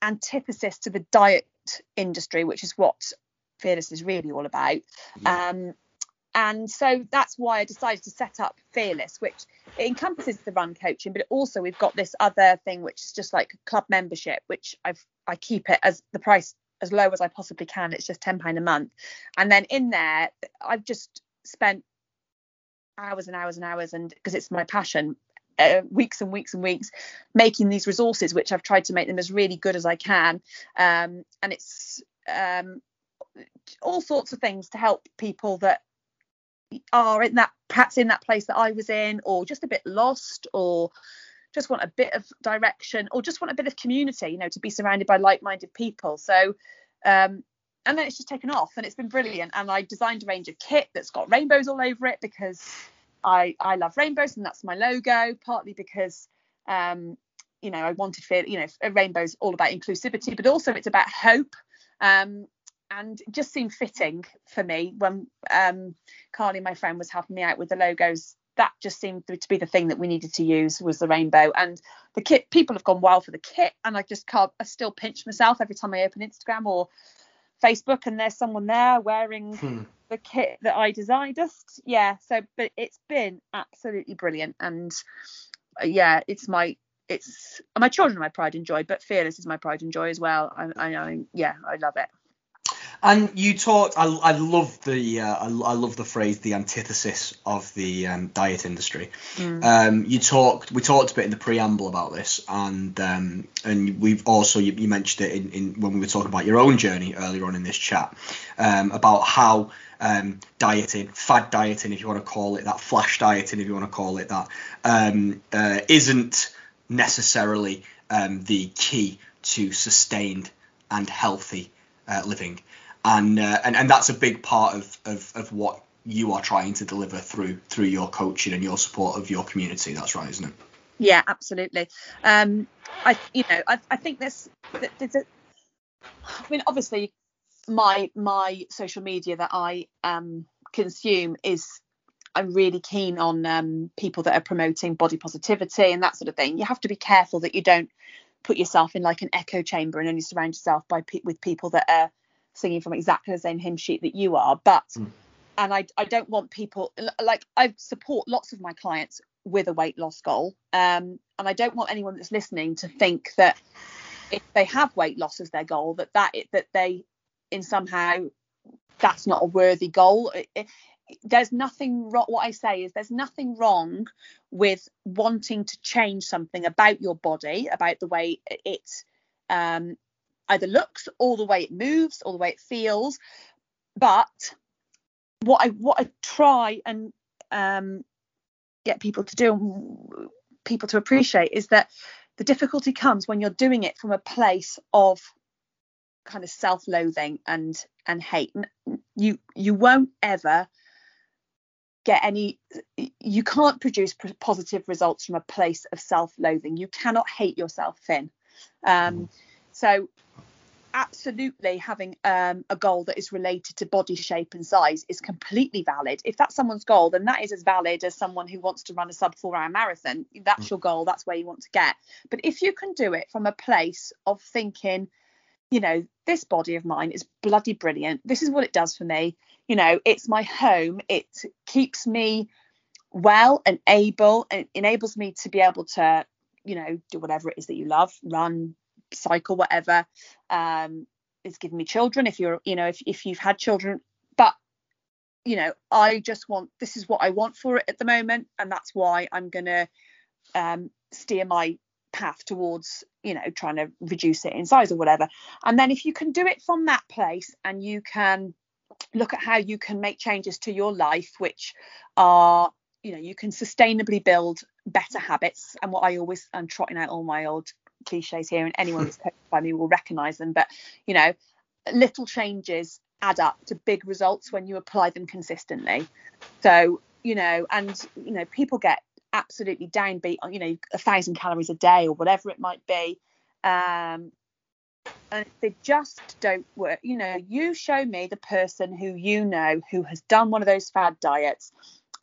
E: antithesis to the diet industry, which is what Fearless is really all about.
A: Yeah.
E: Um, and so that's why I decided to set up Fearless, which it encompasses the run coaching, but also we've got this other thing which is just like club membership, which I've I keep it as the price as low as I possibly can. It's just ten pound a month, and then in there I've just spent hours and hours and hours, and because it's my passion, uh, weeks and weeks and weeks making these resources, which I've tried to make them as really good as I can, um, and it's um, all sorts of things to help people that are in that perhaps in that place that I was in, or just a bit lost, or just want a bit of direction, or just want a bit of community, you know, to be surrounded by like-minded people. So, um, and then it's just taken off, and it's been brilliant. And I designed a range of kit that's got rainbows all over it because I I love rainbows, and that's my logo. Partly because um, you know I wanted feel you know rainbow's all about inclusivity, but also it's about hope. Um, and just seemed fitting for me when um, Carly, my friend, was helping me out with the logos. That just seemed to be the thing that we needed to use was the rainbow. And the kit, people have gone wild for the kit, and I just can't. I still pinch myself every time I open Instagram or Facebook, and there's someone there wearing
A: Hmm.
E: the kit that I designed. Just yeah. So, but it's been absolutely brilliant, and uh, yeah, it's my it's my children are my pride and joy, but Fearless is my pride and joy as well. I, I know, yeah, I love it.
A: And you talked. I, I love the. Uh, I, I love the phrase the antithesis of the um, diet industry.
E: Mm.
A: Um, you talked. We talked a bit in the preamble about this, and um, and we've also you, you mentioned it in, in when we were talking about your own journey earlier on in this chat um, about how um, dieting, fad dieting, if you want to call it that, flash dieting, if you want to call it that, um, uh, isn't necessarily um, the key to sustained and healthy uh, living, and, uh, and and that's a big part of, of of what you are trying to deliver through through your coaching and your support of your community. That's right, isn't it?
E: Yeah, absolutely. Um, I, you know, I, I think there's, there's I mean, obviously, my my social media that I um consume is I'm really keen on um, people that are promoting body positivity and that sort of thing. You have to be careful that you don't put yourself in like an echo chamber and only surround yourself by with people that are singing from exactly the same hymn sheet that you are. But
A: Mm.
E: and I I don't want people like I support lots of my clients with a weight loss goal. Um, and I don't want anyone that's listening to think that if they have weight loss as their goal, that that it, that they in somehow that's not a worthy goal. It- it- there's nothing wrong. What I say is there's nothing wrong with wanting to change something about your body, about the way it um, either looks, or the way it moves, or the way it feels. But what I what I try and um, get people to do, people to appreciate, is that the difficulty comes when you're doing it from a place of kind of self-loathing and and hate. You you won't ever get any you can't produce positive results from a place of self-loathing you cannot hate yourself thin um, so absolutely having um, a goal that is related to body shape and size is completely valid. If that's someone's goal then that is as valid as someone who wants to run a sub four hour marathon. That's your goal. That's where you want to get. But if you can do it from a place of thinking you know this body of mine is bloody brilliant. This is what it does for me. You know it's my home. It keeps me well and able and enables me to be able to you know do whatever it is that you love run cycle whatever um it's given me children. If you're you know if, if you've had children but you know i just want this is what i want for it at the moment and that's why i'm gonna um steer my path towards you know trying to reduce it in size or whatever. And then if you can do it from that place and you can look at how you can make changes to your life which are you know you can sustainably build better habits and what i always i'm trotting out all my old cliches here and anyone who's coached by me will recognize them but you know little changes add up to big results when you apply them consistently. So, you know, and you know, people get absolutely downbeat on, you know, a thousand calories a day or whatever it might be. Um, and they just don't work. You know, you show me the person who you know who has done one of those fad diets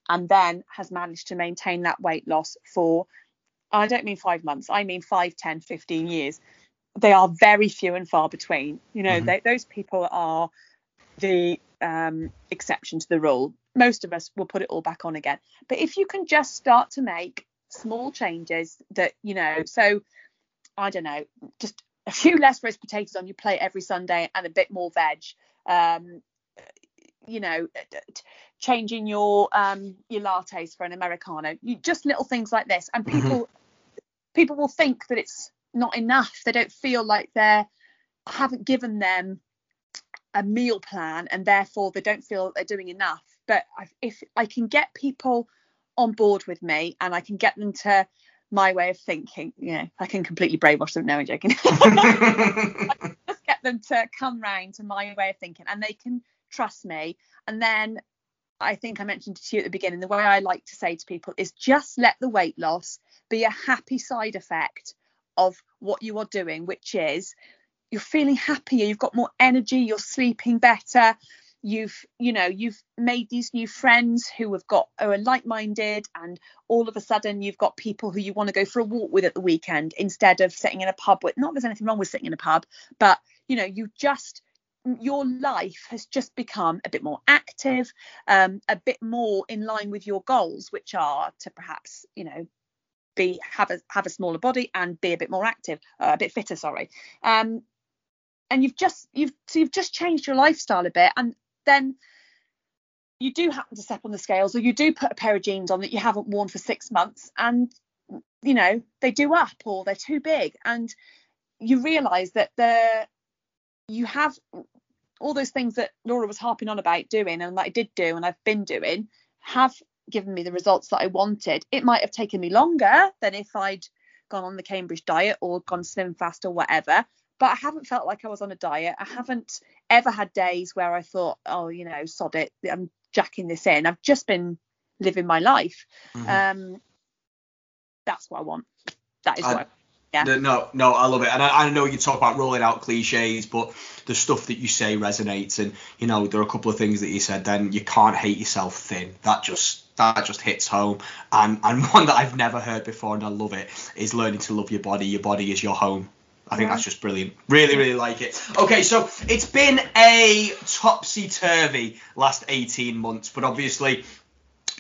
E: and then has managed to maintain that weight loss for, I don't mean five months, I mean five, ten, fifteen years. They are very few and far between. You know,
D: Mhm.
E: they, those people are the um, exception to the rule. Most of us will put it all back on again. But if you can just start to make small changes that, you know, so I don't know, just a few less roast potatoes on your plate every Sunday and a bit more veg. Um, you know, changing your um, your lattes for an americano. You just little things like this, and people people will think that it's not enough. They don't feel like they're I haven't given them a meal plan, and therefore they don't feel they're doing enough. But if I can get people on board with me, and I can get them to my way of thinking, you know, I can completely brainwash them. No, I'm joking. just get them to come round to my way of thinking and they can trust me and then i think i mentioned to you at the beginning the way i like to say to people is just let the weight loss be a happy side effect of what you are doing which is you're feeling happier you've got more energy you're sleeping better you've you know you've made these new friends who have got are like-minded and all of a sudden you've got people who you want to go for a walk with at the weekend instead of sitting in a pub with not there's anything wrong with sitting in a pub but you know you just your life has just become a bit more active um, a bit more in line with your goals which are to perhaps you know be have a have a smaller body and be a bit more active uh, a bit fitter sorry. Um and you've just you've so you've just changed your lifestyle a bit and then you do happen to step on the scales or you do put a pair of jeans on that you haven't worn for six months and you know they do up or they're too big and you realize that the you have all those things that Laura was harping on about doing and that I did do and I've been doing have given me the results that I wanted. It might have taken me longer than if I'd gone on the Cambridge diet or gone slim fast or whatever, but I haven't felt like I was on a diet. I haven't ever had days where I thought, oh, you know, sod it, I'm jacking this in. I've just been living my life.
D: Mhm.
E: Um, that's what I want. That is
D: I-
E: what I Yeah.
D: No, no, I love it, and I, I know you talk about rolling out cliches, but the stuff that you say resonates, and you know there are a couple of things that you said. Then you can't hate yourself thin. That just that just hits home, and and one that I've never heard before, and I love it, is learning to love your body. Your body is your home. I think that's just brilliant. Really, really like it. Okay, so it's been a topsy turvy last 18 months, but obviously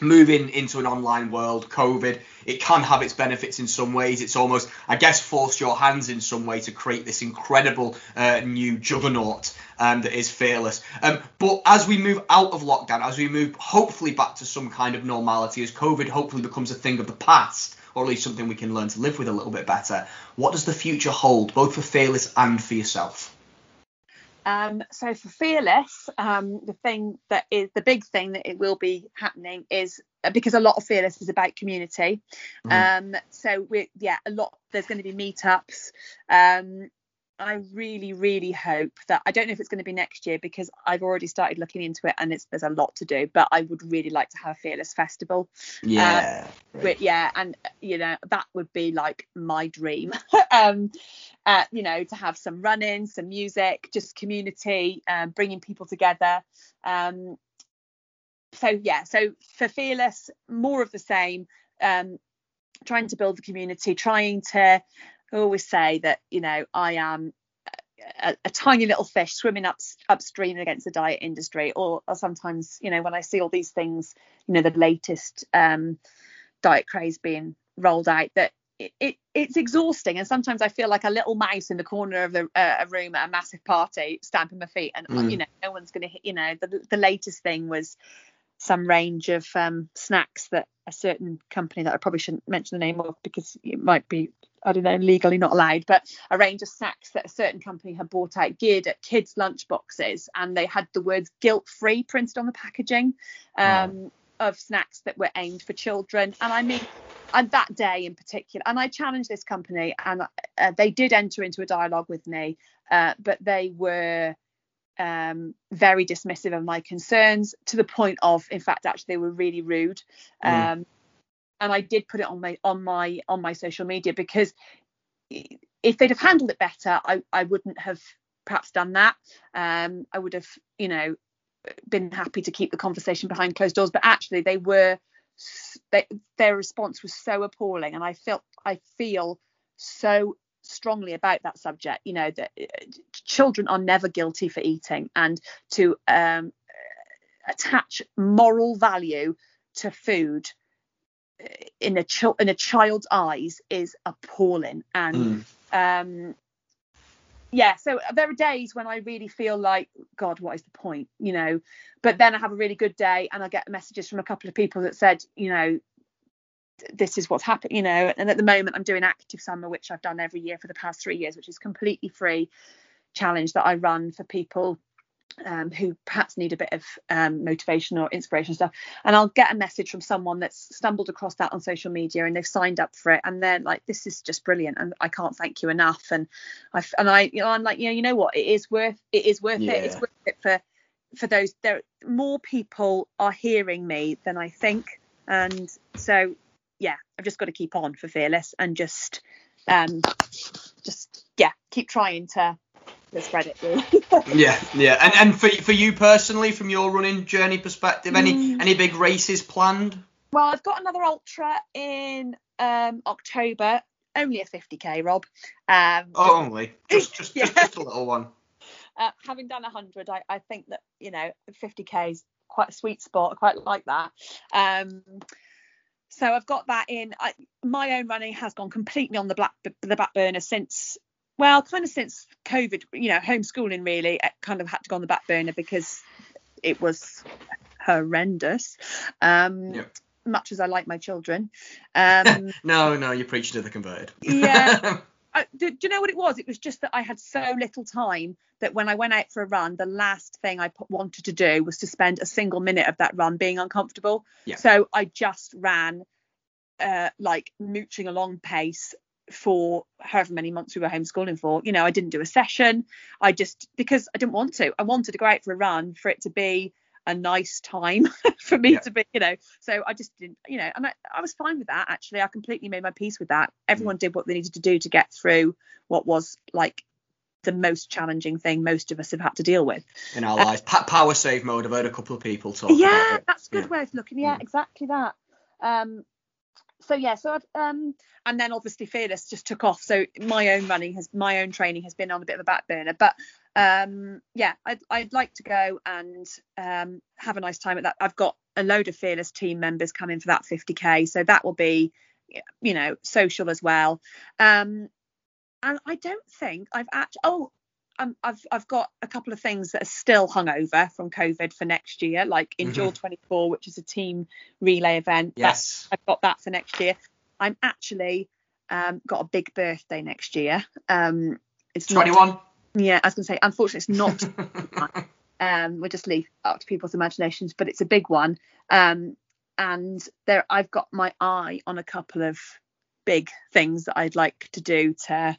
D: moving into an online world, COVID, it can have its benefits in some ways. It's almost, I guess, forced your hands in some way to create this incredible uh, new juggernaut um, that is fearless. Um, but as we move out of lockdown, as we move hopefully back to some kind of normality, as COVID hopefully becomes a thing of the past, or at least something we can learn to live with a little bit better, what does the future hold, both for fearless and for yourself?
E: Um, so for Fearless, um, the thing that is the big thing that it will be happening is uh, because a lot of Fearless is about community. Um, so we yeah, a lot there's going to be meetups. Um, I really, really hope that I don't know if it's going to be next year because I've already started looking into it and it's there's a lot to do. But I would really like to have a Fearless Festival.
D: Yeah.
E: But yeah, and uh, you know that would be like my dream. um, uh, you know, to have some running, some music, just community, um, bringing people together. Um, so yeah, so for Fearless, more of the same. Um, trying to build the community, trying to. I always say that you know I am a, a tiny little fish swimming up upstream against the diet industry, or, or sometimes you know when I see all these things, you know the latest um, diet craze being rolled out that it, it it's exhausting and sometimes I feel like a little mouse in the corner of the, uh, a room at a massive party stamping my feet and
D: Mm.
E: you know no one's going to hit you know the, the latest thing was some range of um, snacks that a certain company that I probably shouldn't mention the name of because it might be I don't know legally not allowed but a range of snacks that a certain company had bought out geared at kids lunch boxes and they had the words guilt free printed on the packaging um, of snacks that were aimed for children. And I mean and that day in particular and I challenged this company and uh, they did enter into a dialogue with me uh, but they were um, very dismissive of my concerns to the point of, in fact, actually they were really rude.
A: Mm.
E: Um, and I did put it on my on my on my social media because if they'd have handled it better, I, I wouldn't have perhaps done that. Um, I would have, you know, been happy to keep the conversation behind closed doors. But actually, they were they, their response was so appalling, and I felt I feel so strongly about that subject. You know that uh, children are never guilty for eating, and to um, attach moral value to food uh, in a chil- in a child's eyes is appalling. And
A: Mm.
E: um yeah so there are days when i really feel like god what is the point? You know? But then i have a really good day and i get messages from a couple of people that said you know this is what's happened you know? And at the moment i'm doing active summer which i've done every year for the past three years which is completely free challenge that i run for people um, who perhaps need a bit of um, motivation or inspiration stuff. And i'll get a message from someone that's stumbled across that on social media and they've signed up for it and they're like this is just brilliant and i can't thank you enough. And i and i you know i'm like you know you know what? It is worth it is worth it. It's worth it for for those there more people are hearing me than i think. And so yeah i've just got to keep on for fearless and just um just yeah keep trying to, spread it really
A: Yeah, yeah. And and for for you personally, from your running journey perspective, any
E: Mm.
A: any big races planned?
E: Well, I've got another ultra in um, October, only a 50k, Rob. Um,
A: Oh, only just just,
E: Yeah.
A: just just a little one.
E: uh, having done 100, I, I think that you know 50k is quite a sweet spot. I quite like that. Um, so I've got that in. I, my own running has gone completely on the black the back burner since. Well, kind of since COVID, you know, homeschooling really it kind of had to go on the back burner because it was horrendous. Um,
A: Yep.
E: Much as I like my children. Um,
A: No, no, you're preaching to the converted.
E: Yeah. I, do, do you know what it was? It was just that I had so little time that when I went out for a run, the last thing I put, wanted to do was to spend a single minute of that run being uncomfortable.
A: Yeah.
E: So I just ran, uh, like mooching along pace for however many months we were homeschooling for. You know, I didn't do a session. I just because I didn't want to. I wanted to go out for a run for it to be a nice time for me
A: Yeah.
E: to be, you know. So I just didn't, you know, and I, I was fine with that actually. I completely made my peace with that. Everyone did what they needed to do to get through what was like the most challenging thing most of us have had to deal with.
A: In our lives, pa- power save mode. I've heard a couple of people talk
E: yeah, that's a good
A: Yeah.
E: way of looking. Yeah,
A: Mm.
E: exactly that. Um, so yeah, so I've um, and then obviously fearless just took off. So my own running has my own training has been on a bit of a back burner, but um, yeah, I'd I'd like to go and um have a nice time at that. I've got a load of fearless team members coming for that 50k, so that will be you know social as well. Um, and I don't think I've actually oh. Um, I've I've got a couple of things that are still hung over from COVID for next year, like Endure 24, which is a team relay event.
A: Yes.
E: I've got that for next year. I'm actually um, got a big birthday next year. Um, it's not-
A: 21.
E: yeah, I was gonna say, unfortunately, it's not. um, we'll just leave up to people's imaginations, but it's a big one. Um, and there, I've got my eye on a couple of big things that I'd like to do to,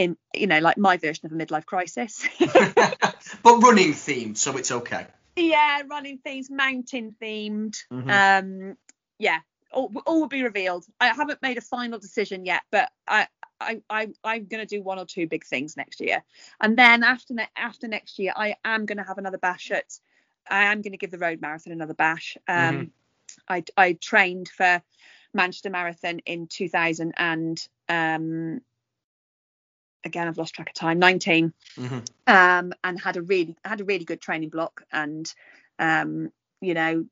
E: in you know, like my version of a midlife crisis.
A: but running themed, so it's okay.
E: yeah, running themes, mountain themed.
A: Mhm.
E: Um, yeah, all, all will be revealed. I haven't made a final decision yet, but I, I, I I'm gonna do one or two big things next year, and then after ne- after next year, I am gonna have another bash at. I am gonna give the road marathon another bash. Um, I I trained for Manchester Marathon in 2000 and um, again I've lost track of time 19
A: Mhm.
E: um, and had a really had a really good training block and um, you know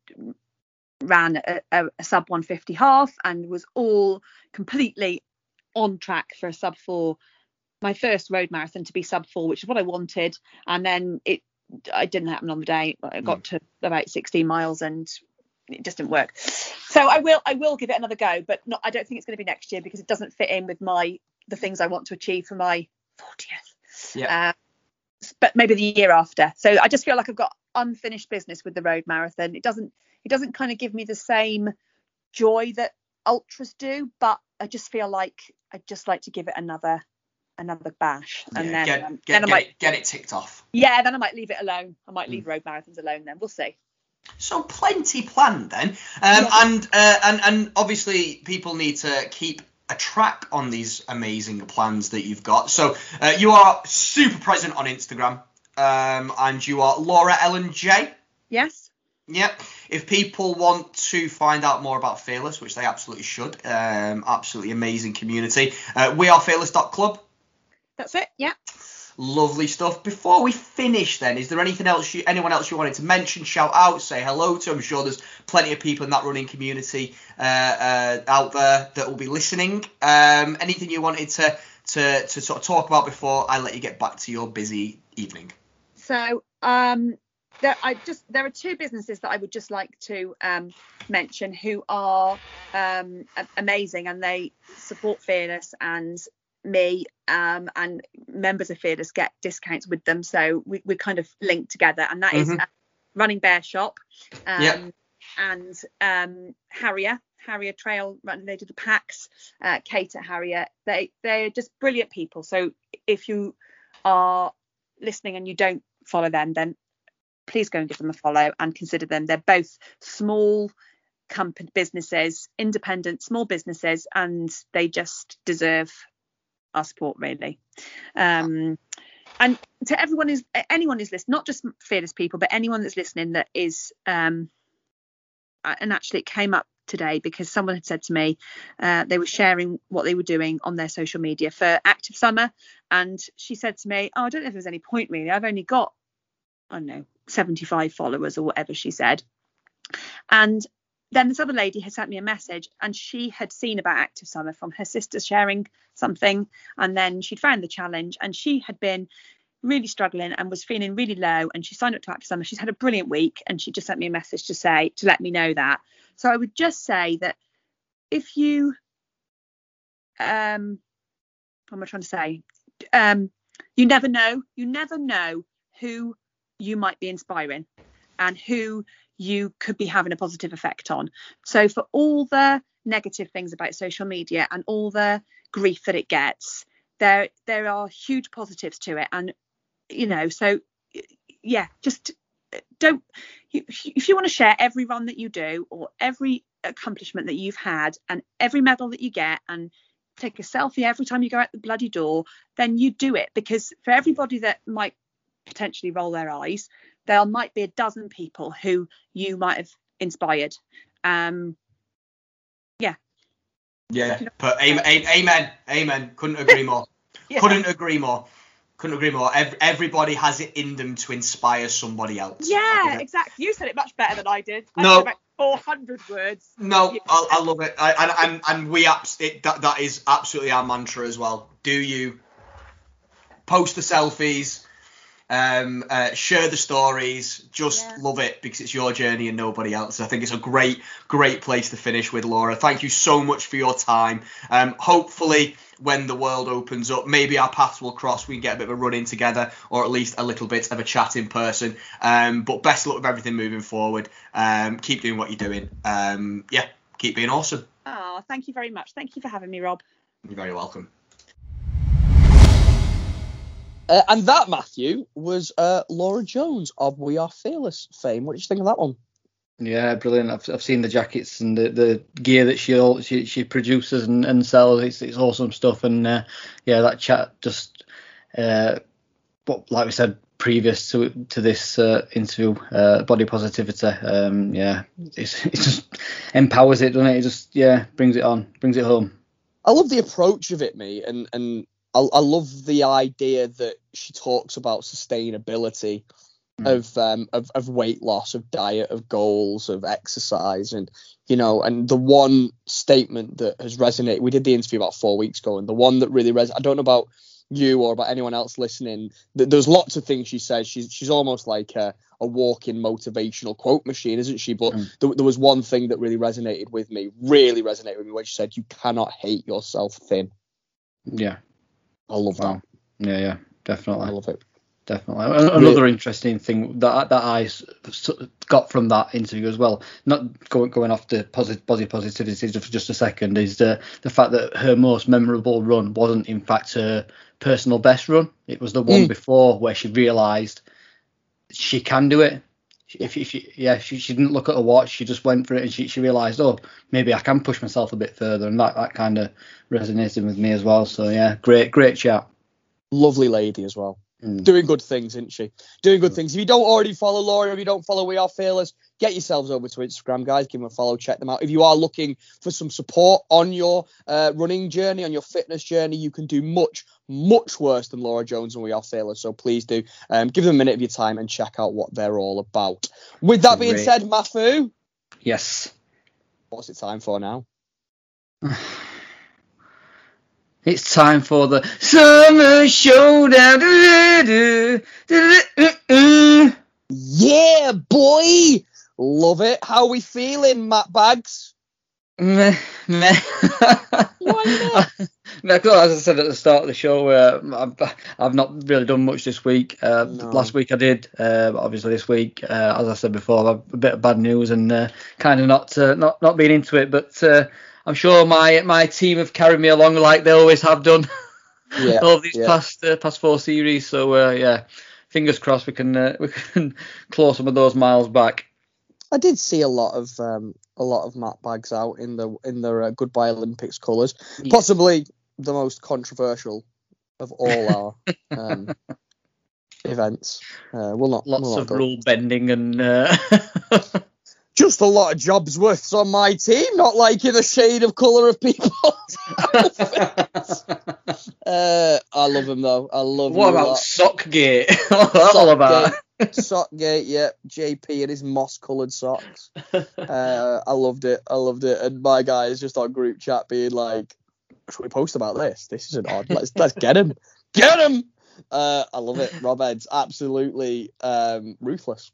E: ran a, a, a sub 150 half and was all completely on track for a sub four my first road marathon to be sub four which is what I wanted. And then it it didn't happen on the day I got to about 16 miles and it just didn't work. So I will I will give it another go but not I don't think it's going to be next year because it doesn't fit in with my the things I want to achieve for my 40th
A: Yeah.
E: uh, but maybe the year after. So I just feel like I've got unfinished business with the road marathon. It doesn't it doesn't kind of give me the same joy that ultras do, but I just feel like I'd just like to give it another another bash, and
D: Yeah,
E: then
D: get,
E: um,
D: get,
E: then I
D: get
E: might
D: it, get it ticked off.
E: yeah, then I might leave it alone. I might
D: Mm.
E: leave road marathons alone. Then we'll see.
D: So plenty planned then, um,
E: Yeah.
D: and uh, and and obviously people need to keep a track on these amazing plans that you've got. So uh, you are super present on Instagram, um, and you are Laura Ellen J.
E: Yes.
D: Yep. If people want to find out more about Fearless, which they absolutely should, um, absolutely amazing community, uh, we are fearless.club.
E: That's it. Yeah.
D: Lovely stuff. Before we finish, then, is there anything else you, anyone else you wanted to mention, shout out, say hello to? I'm sure there's plenty of people in that running community uh, uh, out there that will be listening. Um, anything you wanted to, to to sort of talk about before I let you get back to your busy evening?
E: So um, there, I just there are two businesses that I would just like to um, mention who are um, amazing and they support Fearless and me um, and members of Fearless get discounts with them. So we, we're kind of linked together, and that is
D: Mhm.
E: uh, Running Bear Shop um,
D: Yep.
E: and um, Harrier. Harrier Trail Run. They do the packs. Uh, Kate at Harrier. They they're just brilliant people. So if you are listening and you don't follow them, then please go and give them a follow and consider them. They're both small company businesses, independent small businesses, and they just deserve our support really. Um, and to everyone who's anyone who's listening, not just fearless people, but anyone that's listening that is um, and actually it came up today because someone had said to me uh, they were sharing what they were doing on their social media for active summer. And she said to me oh i don't know if there's any point really. I've only got i don't know 75 followers or whatever she said. And then this other lady had sent me a message and she had seen about active summer from her sister sharing something and then she'd found the challenge and she had been really struggling and was feeling really low and she signed up to active summer. She's had a brilliant week and she just sent me a message to say to let me know that. So i would just say that if you um what am i trying to say? Um you never know. You never know who you might be inspiring and who you could be having a positive effect on. So for all the negative things about social media and all the grief that it gets there there are huge positives to it. And you know so yeah just uh, don't if you want to share every run that you do or every accomplishment that you've had and every medal that you get and take a selfie every time you go out the bloody door then you do it. Because for everybody that might potentially roll their eyes there might be a dozen people who you might have inspired um yeah
D: Yeah, but amen, amen, amen. Couldn't agree more.
E: Yeah.
D: Couldn't agree more. Couldn't agree more. Ev- everybody has it in them to inspire somebody else.
E: yeah
D: Okay.
E: exactly you said it much better than i did I
D: No.
E: about 400 words
D: No,
E: Yeah.
D: I, I love it, I, and and and we abs- it, that that is absolutely our mantra as well. Do you post the selfies, um, uh, share the stories, just
E: Yeah.
D: love it because it's your journey and nobody else. I think it's a great great place to finish with, Laura. Thank you so much for your time. Um, hopefully. When the world opens up, maybe our paths will cross. We can get a bit of a run in together, or at least a little bit of a chat in person. Um, but best of luck with everything moving forward. Um, keep doing what you're doing. Um, yeah, keep being awesome.
E: oh thank you very much thank you for having me rob
D: You're very welcome.
F: Uh, and that, Matthew, was uh, Laura Jones of We Are Fearless fame. What did you think of that one?
B: Yeah, brilliant. I've, I've seen the jackets and the, the gear that she all, she, she produces and, and sells. It's, it's awesome stuff. And uh, yeah, that chat just, uh, what like we said previous to to this uh, interview, uh, body positivity. Um, yeah, it's, it just empowers it, doesn't it? It just yeah brings it on, brings it home.
F: I love the approach of it, me, and and I, I love the idea that she talks about sustainability
B: Mm.
F: of um of, of weight loss, of diet, of goals, of exercise, and you know, and the one statement that has resonated. We did the interview about four weeks ago, and the one that really res. I don't know about you or about anyone else listening. th- There's lots of things she says. She's she's almost like a, a walking motivational quote machine, isn't she? But
B: Mm.
F: there, there was one thing that really resonated with me, really resonated with me, when she said, "You cannot hate yourself thin."
B: Yeah,
F: I love
B: wow. Yeah, yeah,
F: definitely. I love it.
B: definitely. Another interesting thing that that I got from that interview as well, not going going off the positive body positivity just for just a second, is the the fact that her most memorable run wasn't in fact her personal best run. It was the one
D: Mm.
B: before where she realised she can do it. If, if she, yeah, she, she didn't look at a watch, she just went for it and she, she realised, oh, maybe I can push myself a bit further, and that, that kind of resonated with me as well. So yeah, great great chat.
D: Lovely lady as well.
B: Mm.
D: Doing good things, isn't she? Doing good things. If you don't already follow Laura, if you don't follow We Are Fearless, get yourselves over to Instagram, guys. Give them a follow, check them out. If you are looking for some support on your uh, running journey, on your fitness journey, you can do much, much worse than Laura Jones and We Are Fearless. So please do um, give them a minute of your time and check out what they're all about. With that being
B: Great.
D: said, Mafu,
B: Yes.
D: what's it time for now?
B: It's time for the summer showdown.
D: Yeah, boy! Love it. How we feeling, Matt Bags?
B: Meh, meh.
D: Why
B: 'cause As I said at the start of the show, uh, I've, I've not really done much this week. Uh,
D: No.
B: Last week I did, uh, but obviously this week, uh, as I said before, I've a bit of bad news and uh, kind of not uh, not not being into it. But uh, I'm sure my my team have carried me along like they always have done
D: Yeah,
B: all these
D: yeah.
B: past uh, past four series. So uh, yeah, fingers crossed we can uh, we can claw some of those miles back.
D: I did see a lot of um, a lot of Matt Bags out in the in their uh, Goodbye Olympics colours.
B: Yeah.
D: Possibly the most controversial of all our um, events. Uh, we'll not.
B: Lots
D: we'll not
B: of
D: go-
B: rule bending and uh,
D: Just a lot of jobs worths on my team, not liking the shade of colour of people. uh, I love him though. I love
B: what about. Sockgate? What's that all about?
D: Sockgate, yeah, JP and his moss-coloured socks. Uh, I loved it. I loved it. And my guy is just on group chat being like, "Should we post about this? This is an odd. Let's let's get him, get him." Uh, I love it. Rob Ed's absolutely um, ruthless.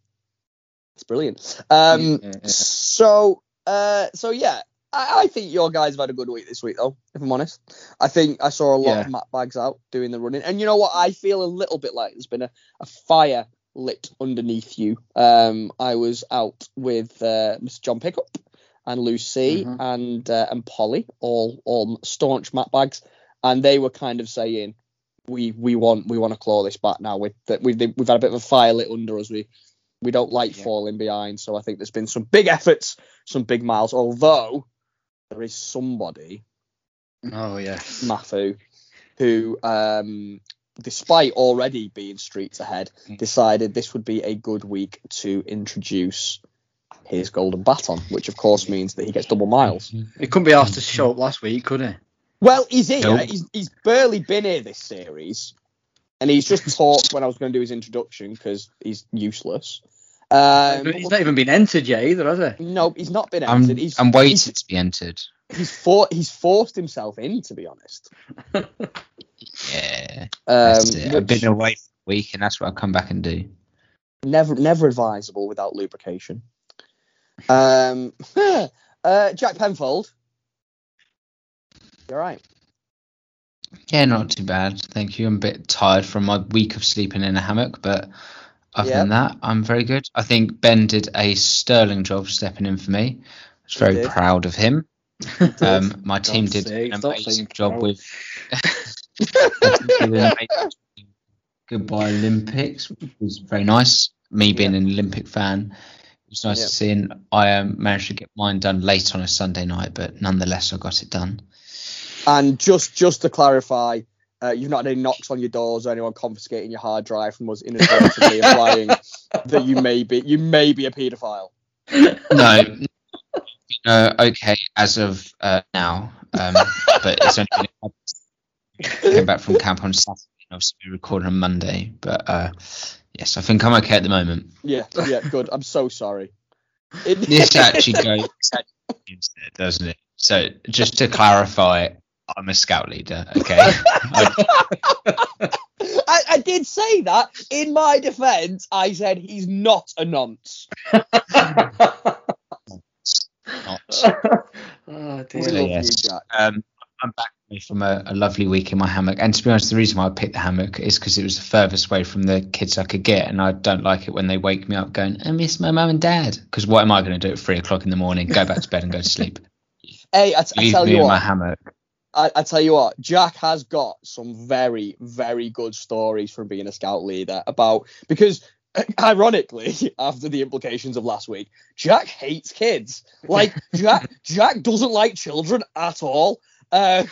D: It's brilliant. Um, so uh, so yeah. I, I think your guys have had a good week this week, though. If I'm honest, I think I saw a lot
B: Yeah.
D: of Matt Bags out doing the running, and you know what? I feel a little bit like there's been a, a fire lit underneath you. Um, I was out with uh, Mr. John Pickup and Lucy
B: Mhm.
D: and uh, and Polly, all all staunch Matt Bags, and they were kind of saying, "We we want we want to claw this back now. With that we've we've had a bit of a fire lit under us. We we don't like
B: Yeah.
D: falling behind. So I think there's been some big efforts, some big miles. Although there is somebody
B: Oh yes.
D: Mafu, who, um, despite already being streets ahead, decided this would be a good week to introduce his golden baton, which of course means that he gets double miles.
B: He couldn't be asked to show up last week, could he?
D: Well, he's here.
G: Nope.
D: He's, he's barely been here this series, and he's just talked when I was going to do his introduction because he's useless. Um,
B: He's not even been entered yet either, has he?
D: no, he's not been
G: I'm,
D: entered. He's,
G: I'm waiting
D: He's,
G: to be entered.
D: he's, for, he's forced himself in, to be honest.
G: Yeah.
D: Um,
G: That's. I've been away for a week and that's what I'll come back and do.
D: never never advisable without lubrication. Um, uh, Jack Penfold. You're right.
G: Yeah, not too bad. Thank you. I'm a bit tired from my week of sleeping in a hammock, but other
D: Yeah.
G: than that, I'm very good. I think Ben did a sterling job stepping in for me. I was very
D: did.
G: proud of him. Um, my team did
B: sake,
G: an amazing job
B: proud.
G: with did an amazing Goodbye Olympics, which was very nice. Me being an Olympic fan, it was nice
D: Yeah.
G: to see, and I um, managed to get mine done late on a Sunday night, but nonetheless, I got it done.
D: And just just to clarify, uh, you've not had any knocks on your doors or anyone confiscating your hard drive from us inadvertently implying that you may be you may be a paedophile.
G: No, no, okay, as of uh, now, um, but it's only been a came back from camp on Saturday, and obviously we're recording on Monday, but uh, yes, I think I'm okay at the moment.
D: Yeah, yeah, good. I'm so sorry. It-
G: This actually goes instead, doesn't it? So just to clarify, I'm a scout leader, okay?
D: I, I did say that. In my defence, I said he's not a nonce.
G: Not-
B: oh
D: We
B: dear.
G: So, yes. Um, I'm back from a, a lovely week in my hammock. And to be honest, the reason why I picked the hammock is because it was the furthest away from the kids I could get, and I don't like it when they wake me up going, "I miss my mum and dad." Because what am I going to do at three o'clock in the morning? Go back to bed and go to sleep.
D: Hey, I, t- I
G: Leave
D: tell
G: me
D: you
G: in my
D: what.
G: hammock.
D: I, I tell you what, Jack has got some very, very good stories from being a scout leader about because ironically, after the implications of last week, Jack hates kids. Like Jack Jack doesn't like children at all. Um,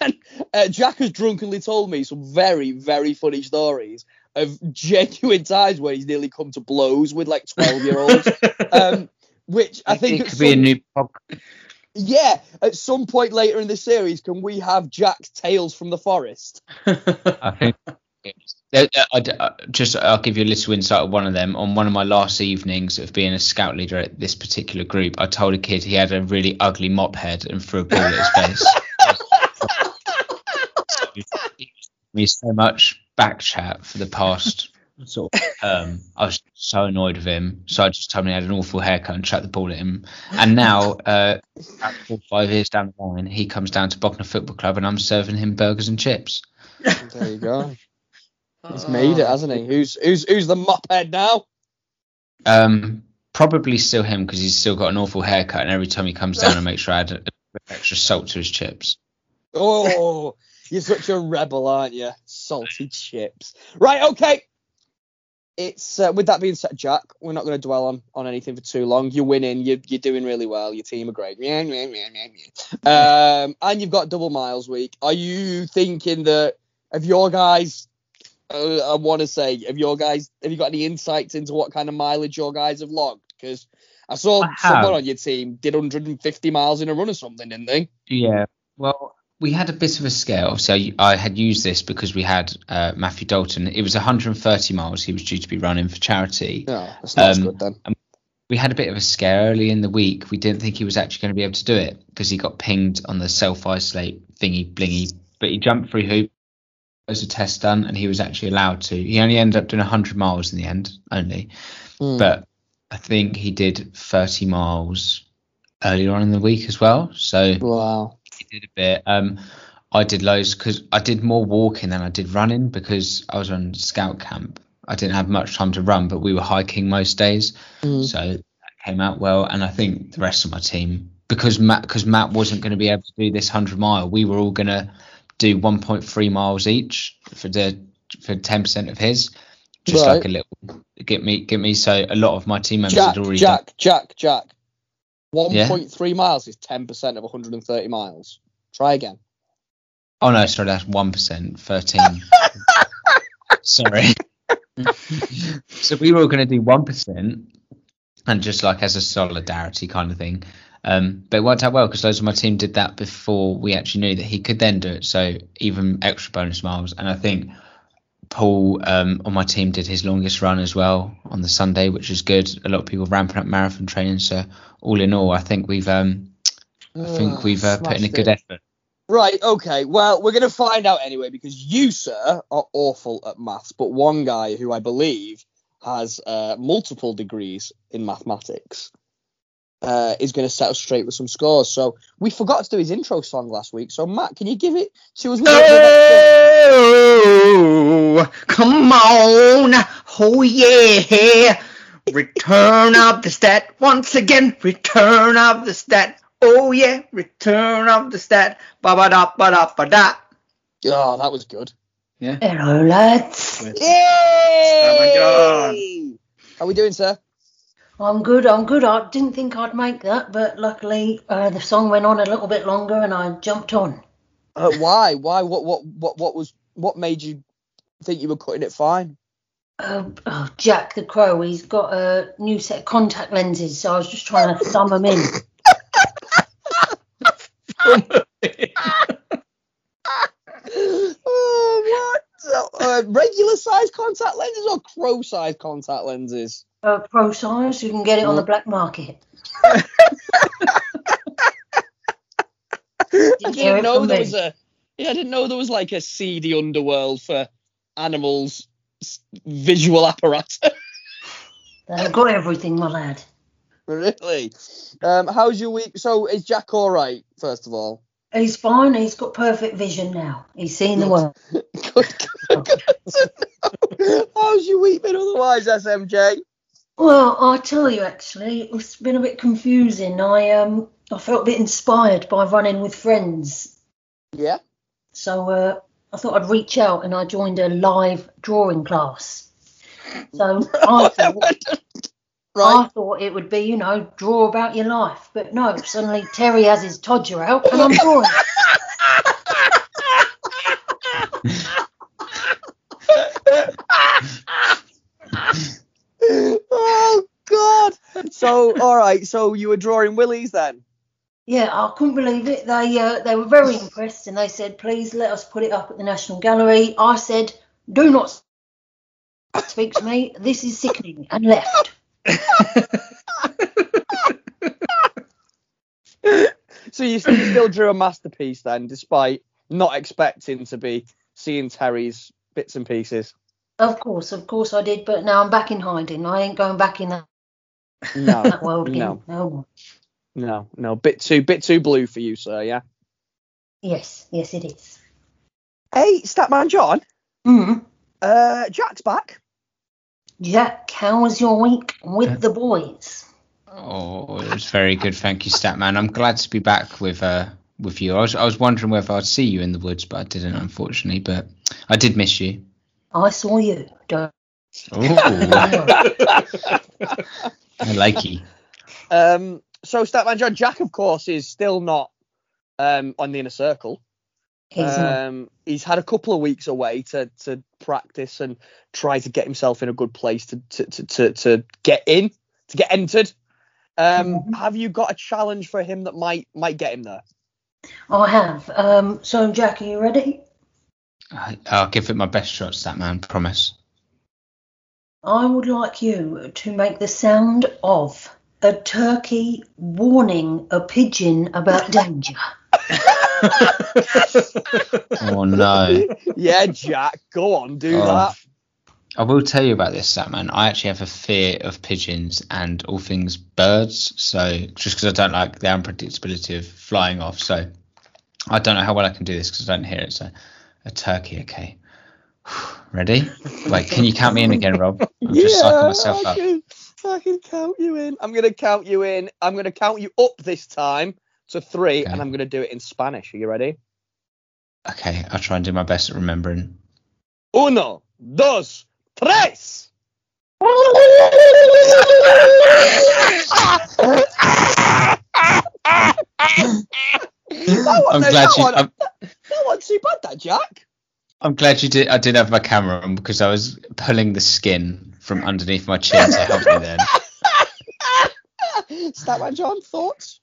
D: and uh, Jack has drunkenly told me some very, very funny stories of genuine times where he's nearly come to blows with like 12 year olds. um, which I think
G: it could be a new podcast.
D: Yeah, at some point later in the series, can we have Jack's Tales from the Forest?
G: I think. Just I'll give you a little insight of one of them. On one of my last evenings of being a scout leader at this particular group, I told a kid he had a really ugly mop head and threw a ball at his face. me so much back chat for the past sort of term. I was so annoyed with him, so I just told him he had an awful haircut and chucked the ball at him. And now, uh, four or five years down the line, he comes down to Bognor Football Club, and I'm serving him burgers and chips.
D: There you go. He's made it, hasn't he? Who's who's who's the mop head now?
G: Um, probably still him because he's still got an awful haircut, and every time he comes down, I make sure I add a, a bit extra salt to his chips.
D: Oh, you're such a rebel, aren't you? Salty chips. Right, okay. It's uh, with that being said, Jack. We're not going to dwell on, on anything for too long. You're winning. You're, you're doing really well. Your team are great. Um, and you've got double miles week. Are you thinking that of your guys? Uh, I want to say, have your guys? Have you got any insights into what kind of mileage your guys have logged? Because I saw
G: I
D: someone on your team did 150 miles in a run or something, didn't they?
G: Yeah. Well, we had a bit of a scare. Obviously, I, I had used this because we had uh, Matthew Dalton. It was 130 miles he was due to be running for charity.
D: No, that's not
G: Um,
D: good then.
G: We had a bit of a scare early in the week. We didn't think he was actually going to be able to do it because he got pinged on the self isolate thingy blingy. But he jumped through hoop. There was a test done, and he was actually allowed to. He only ended up doing 100 miles in the end, only.
D: Hmm.
G: But I think he did 30 miles earlier on in the week as well. So
D: Wow.
G: Did a bit. Um, I did loads because I did more walking than I did running because I was on scout camp. I didn't have much time to run, but we were hiking most days,
D: Mm.
G: so that came out well. And I think the rest of my team, because Matt, because Matt wasn't going to be able to do this hundred mile, we were all going to do 1.3 miles each for the for 10% of his, just
D: Right.
G: like a little get me get me. So a lot of my team members
D: Jack,
G: had already done.
D: Jack, Jack, Jack. 1.3 miles is 10% of 130 miles. Try again.
G: Oh no, sorry, that's one percent, thirteen. sorry. so we were all going to do one percent, and just like as a solidarity kind of thing. Um, but it worked out well because loads of my team did that before we actually knew that he could then do it. So even extra bonus miles, and I think Paul um, on my team did his longest run as well on the Sunday, which is good. A lot of people ramping up marathon training. So all in all, I think we've um, I think we've uh, put in a good
D: it.
G: effort.
D: Right, okay. Well, we're going to find out anyway because you, sir, are awful at maths, but one guy who I believe has uh, multiple degrees in mathematics uh, is going to set us straight with some scores. So we forgot to do his intro song last week. So, Matt, can you give it to us? with that
B: Oh, come on. Oh, yeah. Return of the stat. Once again, return of the stat. Oh, yeah. Return of the stat. Ba ba da ba da ba da.
D: song? Oh, that was good. Yeah.
H: Hello, lads.
D: Yay! How are we doing, sir?
H: I'm good. I'm good. I didn't think I'd make that, but luckily uh, the song went on a little bit longer, and I jumped on.
D: Uh, why? Why? What? What? What? What was? What made you think you were cutting it fine?
H: Uh, oh, Jack the Crow. He's got a new set of contact lenses, so I was just trying to thumb them in.
D: Oh, what? Uh, regular size contact lenses or crow size contact lenses?
H: Uh, pro size, you can get it on the black market.
D: I
H: Didn't
D: know there
H: me.
D: was a. Yeah, I didn't know there was like a seedy underworld for animals' visual apparatus.
H: They've got everything, my lad.
D: really? Um, how's your week? So is Jack all right? First of all.
H: He's fine. He's got perfect vision now. He's seen the world.
D: How's your week been otherwise, SMJ?
H: Well, I tell you, actually, it's been a bit confusing. I um, I felt a bit inspired by running with friends,
D: Yeah.
H: so uh, I thought I'd reach out and I joined a live drawing class. So I thought, I thought it would be, you know, draw about your life, but no. Suddenly Terry has his todger out and I'm drawing.
D: oh God. So all right. So you were drawing willies then?
H: Yeah, I couldn't believe it. They uh, they were very impressed and they said, please let us put it up at the National Gallery. I said, do not speak to me. This is sickening and left.
D: So you still, drew a masterpiece then, despite not expecting to be seeing Terry's bits and pieces.
H: Of course, of course I did, but now I'm back in hiding. I ain't going back in that,
D: No,
H: that world again.
D: no,
H: No.
D: no, no. Bit too, bit too blue for you, sir. Yeah.
H: Yes, yes it is.
D: Hey, Statman John.
H: Mm.
D: Uh, Jack's back.
H: Jack, how was your week with the boys?
G: Oh, it was very good, thank you, Statman. I'm glad to be back with uh with you. I was I was wondering whether I'd see you in the woods, but I didn't, unfortunately. But I did miss you.
H: I saw you. Don't
G: Oh, I like you.
D: Um, so Statman John, Jack, of course, is still not um on the inner circle.
H: He's.
D: Um, he's had a couple of weeks away to to practice and try to get himself in a good place to to to to, to get in, to get entered. Um,
H: Mhm.
D: have you got a challenge for him that might might get him there?
H: I have. Um, so, Jack, are you ready?
G: I, I'll give it my best shot, Statman. Promise.
H: I would like you to make the sound of a turkey warning a pigeon about danger.
G: Oh no.
D: yeah, Jack, go on, do
G: Oh.
D: that.
G: I will tell you about this, Statman. I actually have a fear of pigeons and all things birds. So just because I don't like the unpredictability of flying off, so I don't know how well I can do this because I don't hear it. So a turkey, okay. Ready? Wait, can you count me in again, Rob? I'm just psyching myself
D: I
G: up.
D: Can, I can count you in. I'm gonna count you in. I'm gonna count you up this time to three,
G: Okay.
D: and I'm gonna do it in Spanish. Are you ready?
G: Okay, I'll try and do my best at remembering.
D: Uno, dos, tres. That
G: I'm glad
D: that
G: you.
D: one-
G: I'm,
D: That wasn't too bad, that Jack.
G: I'm glad you did. I did have my camera on because I was pulling the skin from underneath my chin to help me then.
D: Statman John, thoughts?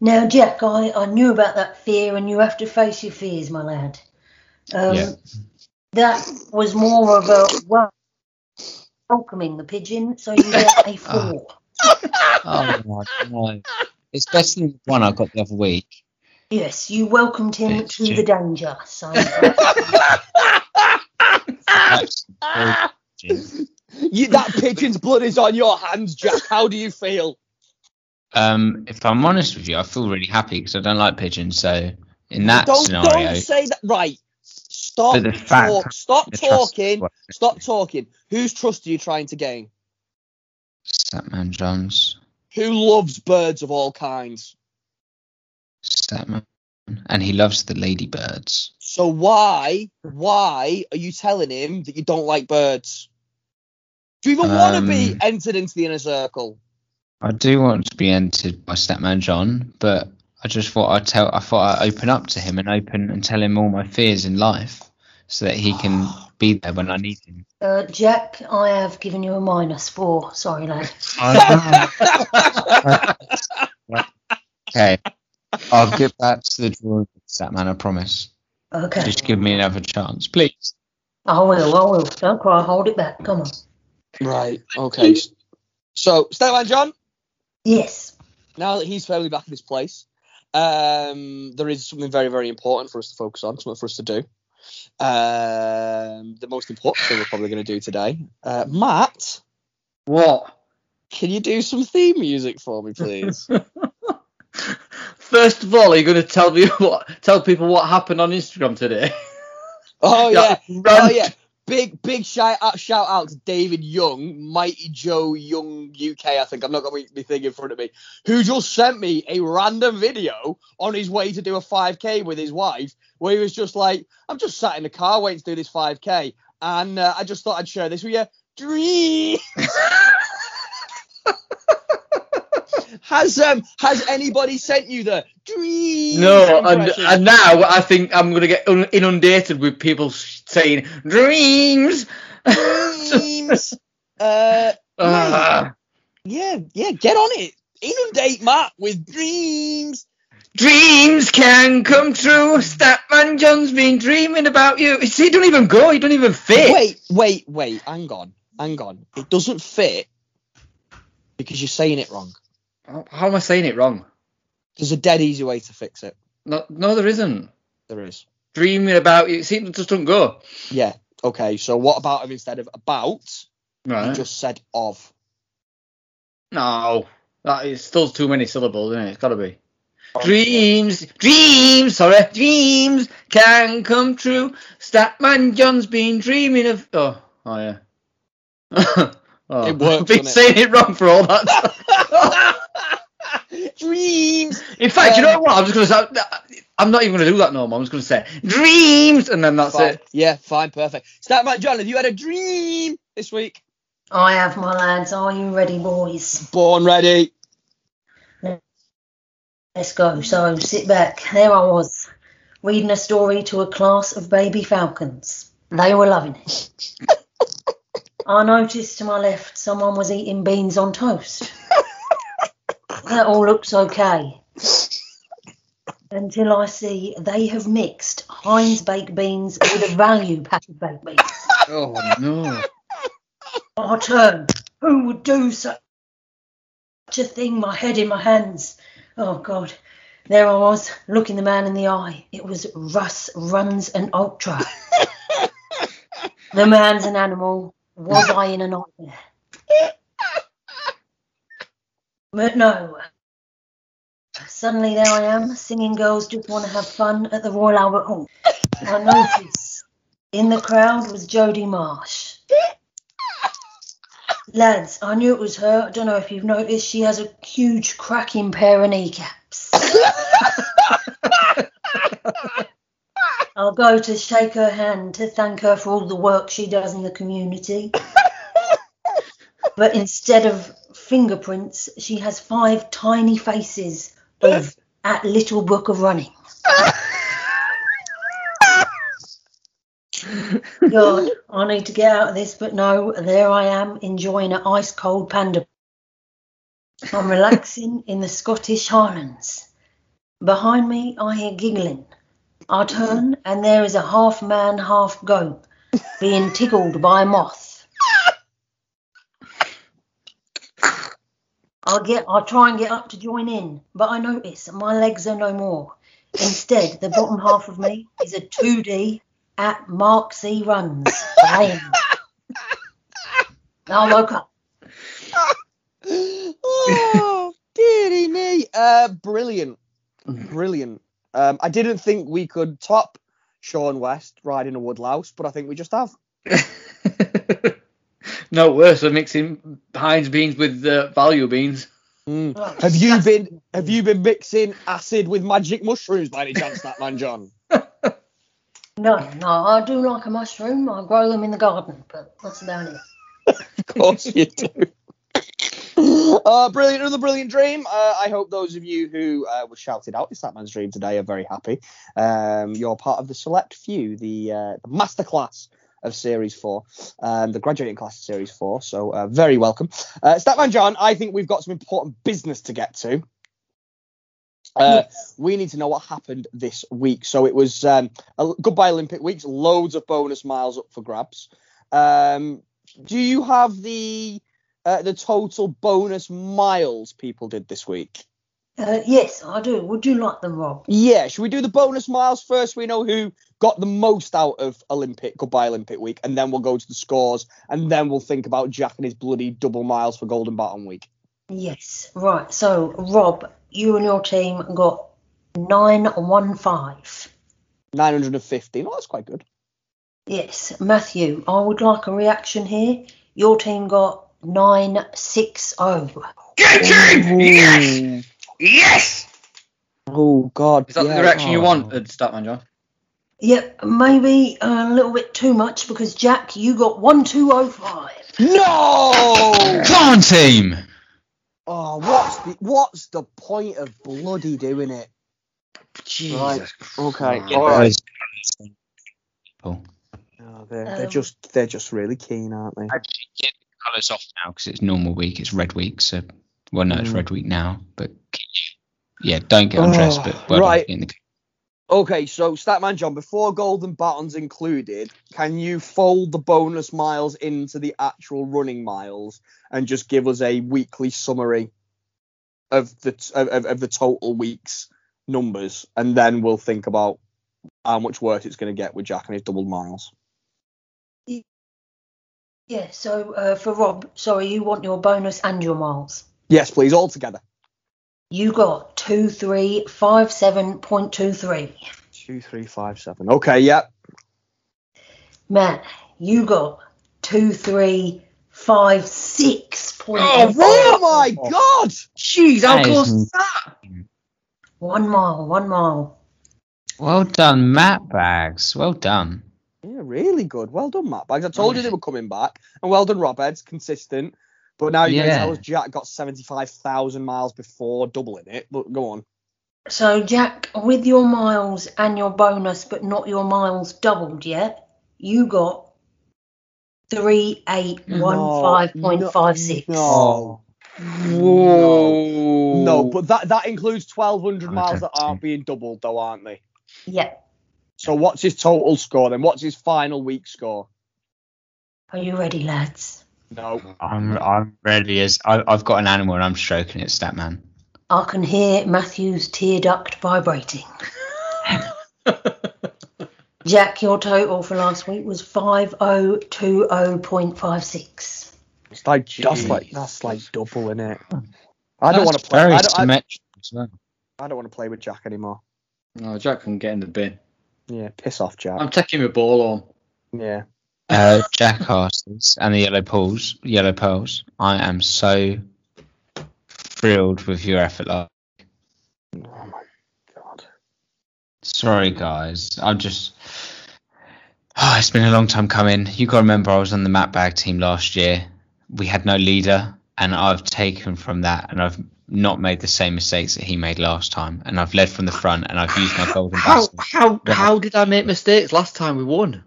H: Now, Jack, I, I knew about that fear, and you have to face your fears, my lad. Um,
G: Yeah.
H: That was more of a wel- welcoming the pigeon, so you get a four.
G: Oh my no. It's better than the one I got the other week.
H: Yes, you welcomed him
G: Yes,
H: to
G: Jack.
H: the danger. So
D: You, that pigeon's blood is on your hands, Jack. How do you feel?
G: Um, if I'm honest with you, I feel really happy because I don't like pigeons. So in that
D: don't,
G: scenario,
D: don't say that. Right. Stop.
G: But the fact-
D: Talk, stop talking. Stop talking. Whose trust are you trying to gain?
G: Statman Johns,
D: Who loves birds of all kinds?
G: Statman, and he loves the ladybirds.
D: So why, why are you telling him that you don't like birds? Do you even want to be
G: Um,
D: entered into the inner circle?
G: I do want to be entered by Statman John, but I just thought I'd tell. I thought I'd open up to him and open and tell him all my fears in life, so that he can be there when I need him.
H: uh, Jack, I have given you a minus four. Sorry, lad.
G: okay, I'll get back to the drawing board, Statman. I promise.
H: Okay,
G: Just give me another chance, please.
H: I will. I will. Don't cry. Hold it back. Come on.
D: Right. Okay. So, Statman John,
H: Yes.
D: now that he's firmly back in his place, um, there is something very, very important for us to focus on, something for us to do. Um, the most important thing we're probably going to do today. Uh, Matt,
B: What?
D: can you do some theme music for me, please?
B: first of all, are you going to tell me what tell people what happened on Instagram today?
D: Oh yeah,
B: Yeah,
D: oh yeah. Big big shout out shout out to David Young, Mighty Joe Young UK. I think I've not got my, my thing in front of me, who just sent me a random video on his way to do a 5k with his wife, where he was just like, "I'm just sat in the car waiting to do this 5k," and uh, I just thought I'd share this with you. Dream. has um has anybody sent you the dream?
B: No, and, and now I think I'm going to get inundated with people saying dreams.
D: dreams. uh,
B: Ah.
D: yeah, yeah, get on it. Inundate Matt with dreams.
B: dreams can come true. Statman John's been dreaming about you. See, he don't even go. He don't even fit.
D: Wait, wait, wait. Hang on, hang on. It doesn't fit because you're saying it wrong.
B: How am I saying it wrong?
D: There's a dead easy way to fix it.
B: No, no, there isn't.
D: There is.
B: Dreaming about you. See, it just don't go.
D: Yeah. Okay. So what about him instead of about, you
B: Right.
D: just said of?
B: No, that is still too many syllables, isn't it? It's got to be. Dreams, dreams, sorry, dreams can come true. Statman John's been dreaming of. Oh, oh yeah. oh,
D: It works,
B: I've been
D: doesn't it?
B: saying it wrong for all that.
D: dreams.
B: In fact, you
D: Um,
B: know what? I'm just gonna. say- I'm not even gonna do that no more. I'm just gonna say dreams, and then that's
D: Fine.
B: it.
D: Yeah, fine, perfect. Start Statman John, have you had a dream this week?
H: I have, my lads. Are you ready, boys?
D: Born ready.
H: Let's go. So sit back. There I was, reading a story to a class of baby falcons. They were loving it. I noticed to my left someone was eating beans on toast. that all looks okay. Until I see they have mixed Heinz baked beans with a value pack of baked beans.
B: Oh no.
H: I turn. Who would do such a thing? My head in my hands. Oh God. There I was, looking the man in the eye. It was Russ Runs an Ultra. the man's an animal. Was I in a nightmare? But no. Suddenly there I am, singing girls just want to have fun at the Royal Albert Hall. I notice in the crowd was Jodie Marsh. Lads, I knew it was her. I don't know if you've noticed, she has a huge cracking pair of kneecaps. I'll go to shake her hand to thank her for all the work she does in the community. But instead of fingerprints, she has five tiny faces of at Little Book of Running. God, I need to get out of this, but no, there I am enjoying an ice cold panda. I'm relaxing in the Scottish Highlands. Behind me, I hear giggling. I turn, and there is a half man, half goat being tickled by a moth. I'll get, I'll try and get up to join in, but I notice my legs are no more. Instead, the bottom half of me is a 2D at Mark C Runs. Lame. I woke up.
D: oh, dearie me. Uh, brilliant. Brilliant. Um, I didn't think we could top Sean West riding a woodlouse, but I think we just have.
B: no worse than mixing Heinz beans with uh, value beans.
D: Mm. Have you been have you been mixing acid with magic mushrooms by any chance, Statman John?
H: No, no, I do like a mushroom. I grow them in the garden, but that's about it.
D: Of course you do. Uh, brilliant, another brilliant dream. Uh, I hope those of you who uh, were shouted out, it's Statman's dream today, are very happy. Um, you're part of the select few, the, uh, the masterclass of Series 4, um, the graduating class of Series 4. So, uh, very welcome. Uh, Statman John, I think we've got some important business to get to. Uh,
H: Yes.
D: we need to know what happened this week. So it was um, a goodbye Olympic weeks, loads of bonus miles up for grabs. Um, do you have the uh, the total bonus miles people did this week?
H: Uh, yes, I do. Would you like them, Rob?
D: Yeah, should we do the bonus miles first? We know who got the most out of Olympic goodbye Olympic week, and then we'll go to the scores, and then we'll think about Jack and his bloody double miles for Golden Bottom week.
H: Yes. Right. So, Rob, you and your team got 915.
D: 950. No, that's quite good.
H: Yes, Matthew, I would like a reaction here. Your team got 960.
A: Yes! Yes!
D: Oh God.
B: Is that
D: yeah.
B: the direction you
G: Oh.
B: wanted, Statman John?
H: Yep, maybe a little bit too much because Jack, you got 1205.
D: No!
G: Come on, team.
D: Oh, what's the what's the point of bloody doing it?
B: Jesus
D: Right, Okay.
B: Christ.
D: All right.
G: People.
D: Oh, they're, they're
H: Um,
D: just they're just really keen, aren't they?
G: Actually, get the colours off now because it's normal week. It's red week. So, well, no, it's
D: Mm.
G: red week now. But yeah, don't get undressed.
D: Oh,
G: but well
D: right.
G: for getting the
D: Okay, so Statman John, before golden batons included, can you fold the bonus miles into the actual running miles and just give us a weekly summary of the t- of, of- of the total weeks numbers, and then we'll think about how much worse it's going to get with Jack and his double miles.
H: Yeah, so uh, for Rob, sorry, you want your bonus and your miles.
D: Yes, please, all together.
H: You got 2357.23.
D: Two, three, five, seven. Okay, yep.
H: Matt, you got 2356.23.
D: Oh my God!
B: Jeez, how
G: That
B: close
G: is-
B: is that?
H: One mile, one mile.
G: Well done, Matt Bags. Well done.
D: Yeah, really good. Well done, Matt Bags. I told you they were coming back, and well done, Rob Eds, consistent. But now you're going to tell us Jack got 75,000 miles before doubling it. But go on.
H: So, Jack, with your miles and your bonus, but not your miles doubled yet, you got 3815.56.
D: No.
B: Whoa.
D: No, but that, that includes 1,200 miles that aren't being doubled, though, aren't they?
H: Yeah.
D: So what's his total score then? What's his final week score?
H: Are you ready, lads?
D: No.
G: I'm I'm ready as I, I've got an animal and I'm stroking it, Statman.
H: I can hear Matthew's tear duct vibrating. Jack, your total for last week was 5020.56.
D: It's like that's like that's like double in it. I don't want to play.
G: Very
D: I don't, I,
G: well.
D: I don't want to play with Jack anymore.
B: No, Jack can get in the bin.
D: Yeah, piss off, Jack.
B: I'm taking my ball on.
D: yeah.
G: Uh, jackasses and the yellow pearls, yellow pearls. I am so thrilled with your effort. Like,
D: Oh my god.
G: sorry, guys. I'm just. Oh, it's been a long time coming. You got to remember, I was on the Matt Bag team last year. We had no leader, and I've taken from that, and I've not made the same mistakes that he made last time. And I've led from the front, and I've used my golden
B: How
G: bastard.
B: how how did I make mistakes last time we won?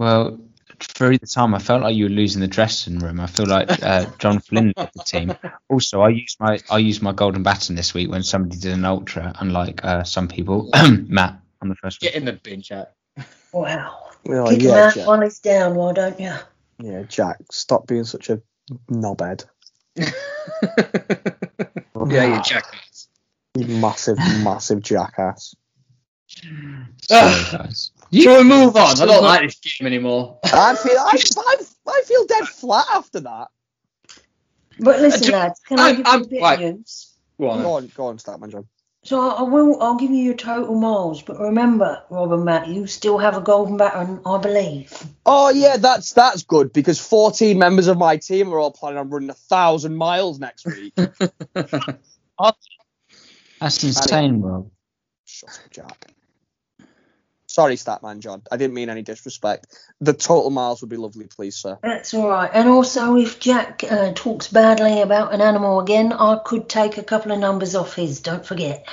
G: Well, through the time, I felt like you were losing the dressing room. I feel like uh, John Flynn led the team. Also, I used my I used my golden baton this week when somebody did an ultra, unlike uh, some people. Matt on the first
B: Get
G: one.
B: in the bin, Jack.
H: Wow.
D: Oh,
H: Kick him out
D: Jack.
H: while he's down, why don't you?
D: Yeah, Jack. Stop being such a knobhead.
B: yeah, you Jack.
D: You massive, massive jackass.
G: Sorry, guys.
B: Shall we move on? I don't like this game anymore.
D: I feel I, I, I feel dead flat after that.
H: But listen,
B: ju-
H: lads, can I
B: I'm-
H: give you
B: I'm-
H: a bit
B: right.
H: of news?
B: Go on.
D: Go on, go on, Statman John.
H: So I I will. I'll give you your total miles, but remember, Rob and Matt, you still have a golden baton, I believe.
D: Oh yeah, that's that's good because 14 members of my team are all planning on running a thousand miles next week.
G: That's insane, Rob.
D: Shut up, Jack. Sorry, Statman John. I didn't mean any disrespect. The total miles would be lovely, please, sir.
H: That's all right. And also, if Jack uh, talks badly about an animal again, I could take a couple of numbers off his. Don't forget.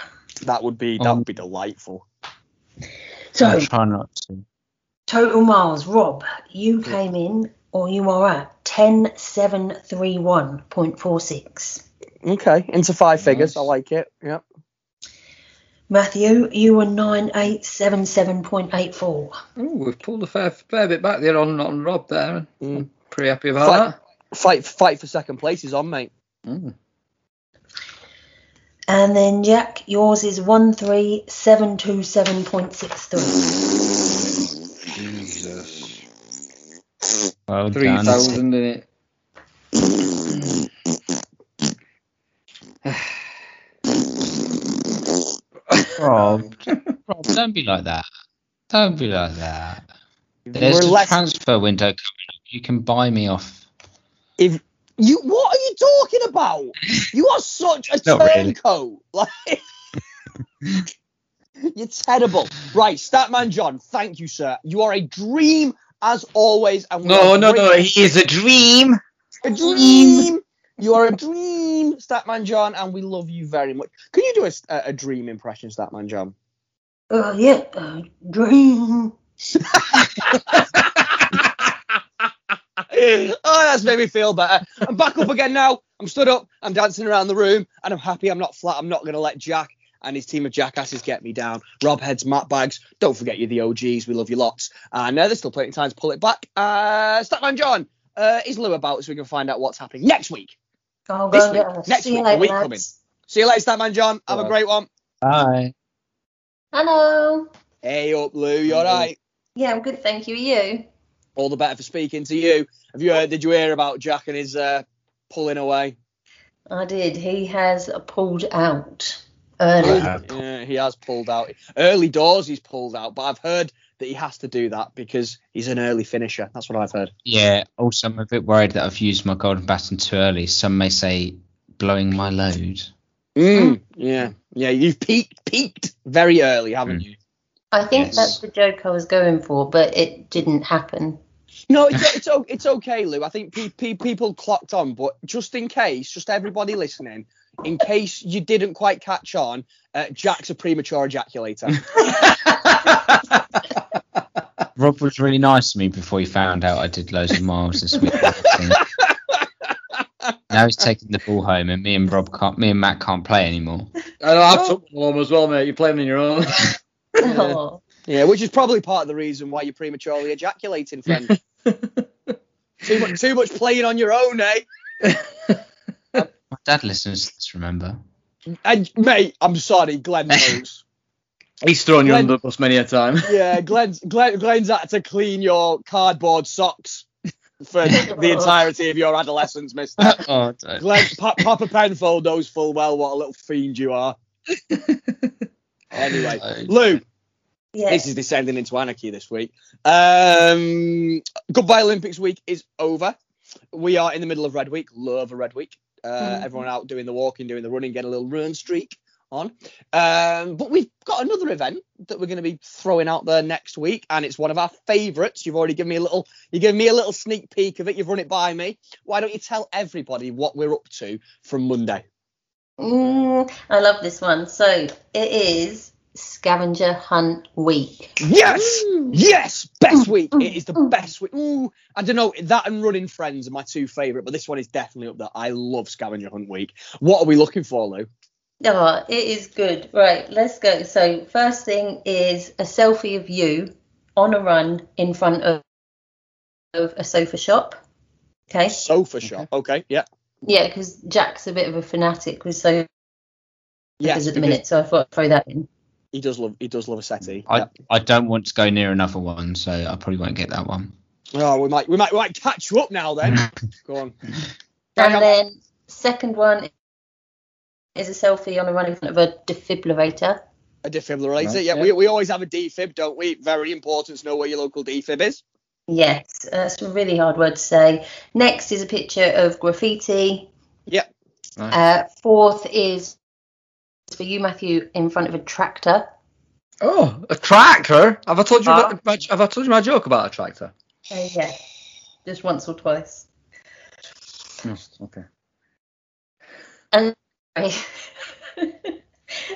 D: That would be that would be delightful.
H: So
G: I'll try not to.
H: total miles, Rob, you came in, or you are at ten seven three one point four six.
D: Okay, into five figures. I like it. Yep.
H: Matthew, you were nine eight seven seven point eight four.
B: Ooh, we've pulled a fair, fair bit back there on, on Rob there.
D: Mm.
B: Pretty happy about
D: Fight.
B: that.
D: Fight fight for second place is on, mate.
B: Mm.
H: And then Jack, yours is one three seven two seven point six three.
B: Jesus.
G: Well
B: Three
G: done.
B: in it.
G: Rob, Rob, don't be like that. Don't be like that. There's
D: We're
G: a
D: less-
G: transfer window coming up. You can buy me off.
D: If you, what are you talking about? You are such a
G: Not really.
D: turncoat. Like, you're terrible. Right, Statman John, thank you, sir. You are a dream as always. And
B: No, no, no. He is a dream.
D: a dream. You are a dream, Statman John, and we love you very much. Can you do a, a, dream impression, Statman John?
H: Uh, yeah, uh, dream.
D: oh, that's made me feel better. I'm back up again now. I'm stood up. I'm dancing around the room, and I'm happy. I'm not flat. I'm not going to let Jack and his team of jackasses get me down. Rob Heads, Matt Bags. Don't forget you're the OGs. We love you lots. And uh, there's still plenty of time to pull it back. Uh, Statman John, uh, is Lou about so we can find out what's happening next week?
H: I'll
D: This
H: and
D: week,
H: her.
D: next
H: See you
D: week, the
H: later,
D: week
H: lads.
D: coming. See you later, Statman John. Have a great one.
G: Bye.
H: Hello.
D: Hey up, Lou. You all right?
H: Yeah, I'm good, thank you. Are you?
D: All the better for speaking to you. Have you heard? Did you hear about Jack and his uh, pulling away?
H: I did. He has pulled out early.
D: Yeah, he has pulled out. Early doors, he's pulled out, but I've heard that he has to do that because he's an early finisher. That's what I've heard.
G: Yeah. Also, I'm a bit worried that I've used my golden baton too early. Some may say blowing my load.
D: Mm, yeah, yeah. You've peaked, peaked very early, haven't
G: Mm.
D: you?
H: I think
G: Yes.
H: that's the joke I was going for, but it didn't happen.
D: No, it's it's, it's okay, Lou. I think pe- pe- people clocked on, but just in case, just everybody listening, in case you didn't quite catch on, uh, Jack's a premature ejaculator.
G: Rob was really nice to me before he found out I did loads of miles this week. now he's taking the ball home, and me and Rob can't, me and Matt can't play anymore.
B: I know, I've took one home as well, mate. You're playing on your own.
H: Oh.
D: yeah, which is probably part of the reason why you're prematurely ejaculating, friend. too much, too much playing on your own, eh?
G: My dad listens to this. Remember?
D: And mate, I'm sorry, Glenn knows.
B: He's thrown you under the bus many a time.
D: yeah, Glenn's Glenn, Glenn's had to clean your cardboard socks for the entirety of your adolescence, Mister.
G: oh, don't.
D: Glenn, pa- Papa Penfold knows full well what a little fiend you are. Anyway, Lou,
H: Yeah.
D: this is descending into anarchy this week. Um, Goodbye Olympics week is over. We are in the middle of Red Week. Love a Red Week. Uh,
H: Mhm.
D: Everyone out doing the walking, doing the running, getting a little run streak on. Um, but we've got another event that we're going to be throwing out there next week, and it's one of our favourites. You've already given me a little, you gave me a little sneak peek of it. You've run it by me. Why don't you tell everybody what we're up to from Monday?
H: Mm, I love this one. So it is scavenger hunt week.
D: Yes, yes, best week. It is the best week. Ooh, I don't know. That and Running Friends are my two favourite, but this one is definitely up there. I love Scavenger Hunt Week. What are we looking for, Lou?
H: Oh, it is good. Right, let's go. So first thing is a selfie of you on a run in front of, of a sofa shop. Okay.
D: Sofa shop. Okay, yeah.
H: Yeah, because Jack's a bit of a fanatic with sofas
D: Yes,
H: at the
D: because
H: minute, so I thought I'd throw that in.
D: he does love he does love a settee.
G: I,
D: yeah.
G: I don't want to go near another one, so I probably won't get that one.
D: Oh, we might we might we might catch you up now then. Go on. Carry
H: And
D: on.
H: then second one is a selfie on a run in front of a defibrillator.
D: A defibrillator.
B: Right,
D: yeah,
B: yeah.
D: We, we always have a defib, don't we? Very important to know where your local defib is.
H: Yes, that's a really hard word to say. Next is a picture of graffiti.
D: Yep.
H: Uh, fourth is for you, Matthew, in front of a tractor.
B: Oh, a tractor? Have I told you?
H: Ah.
B: About, my, have I told you my joke about a tractor?
H: Uh, yeah, just once or twice.
B: Okay.
H: And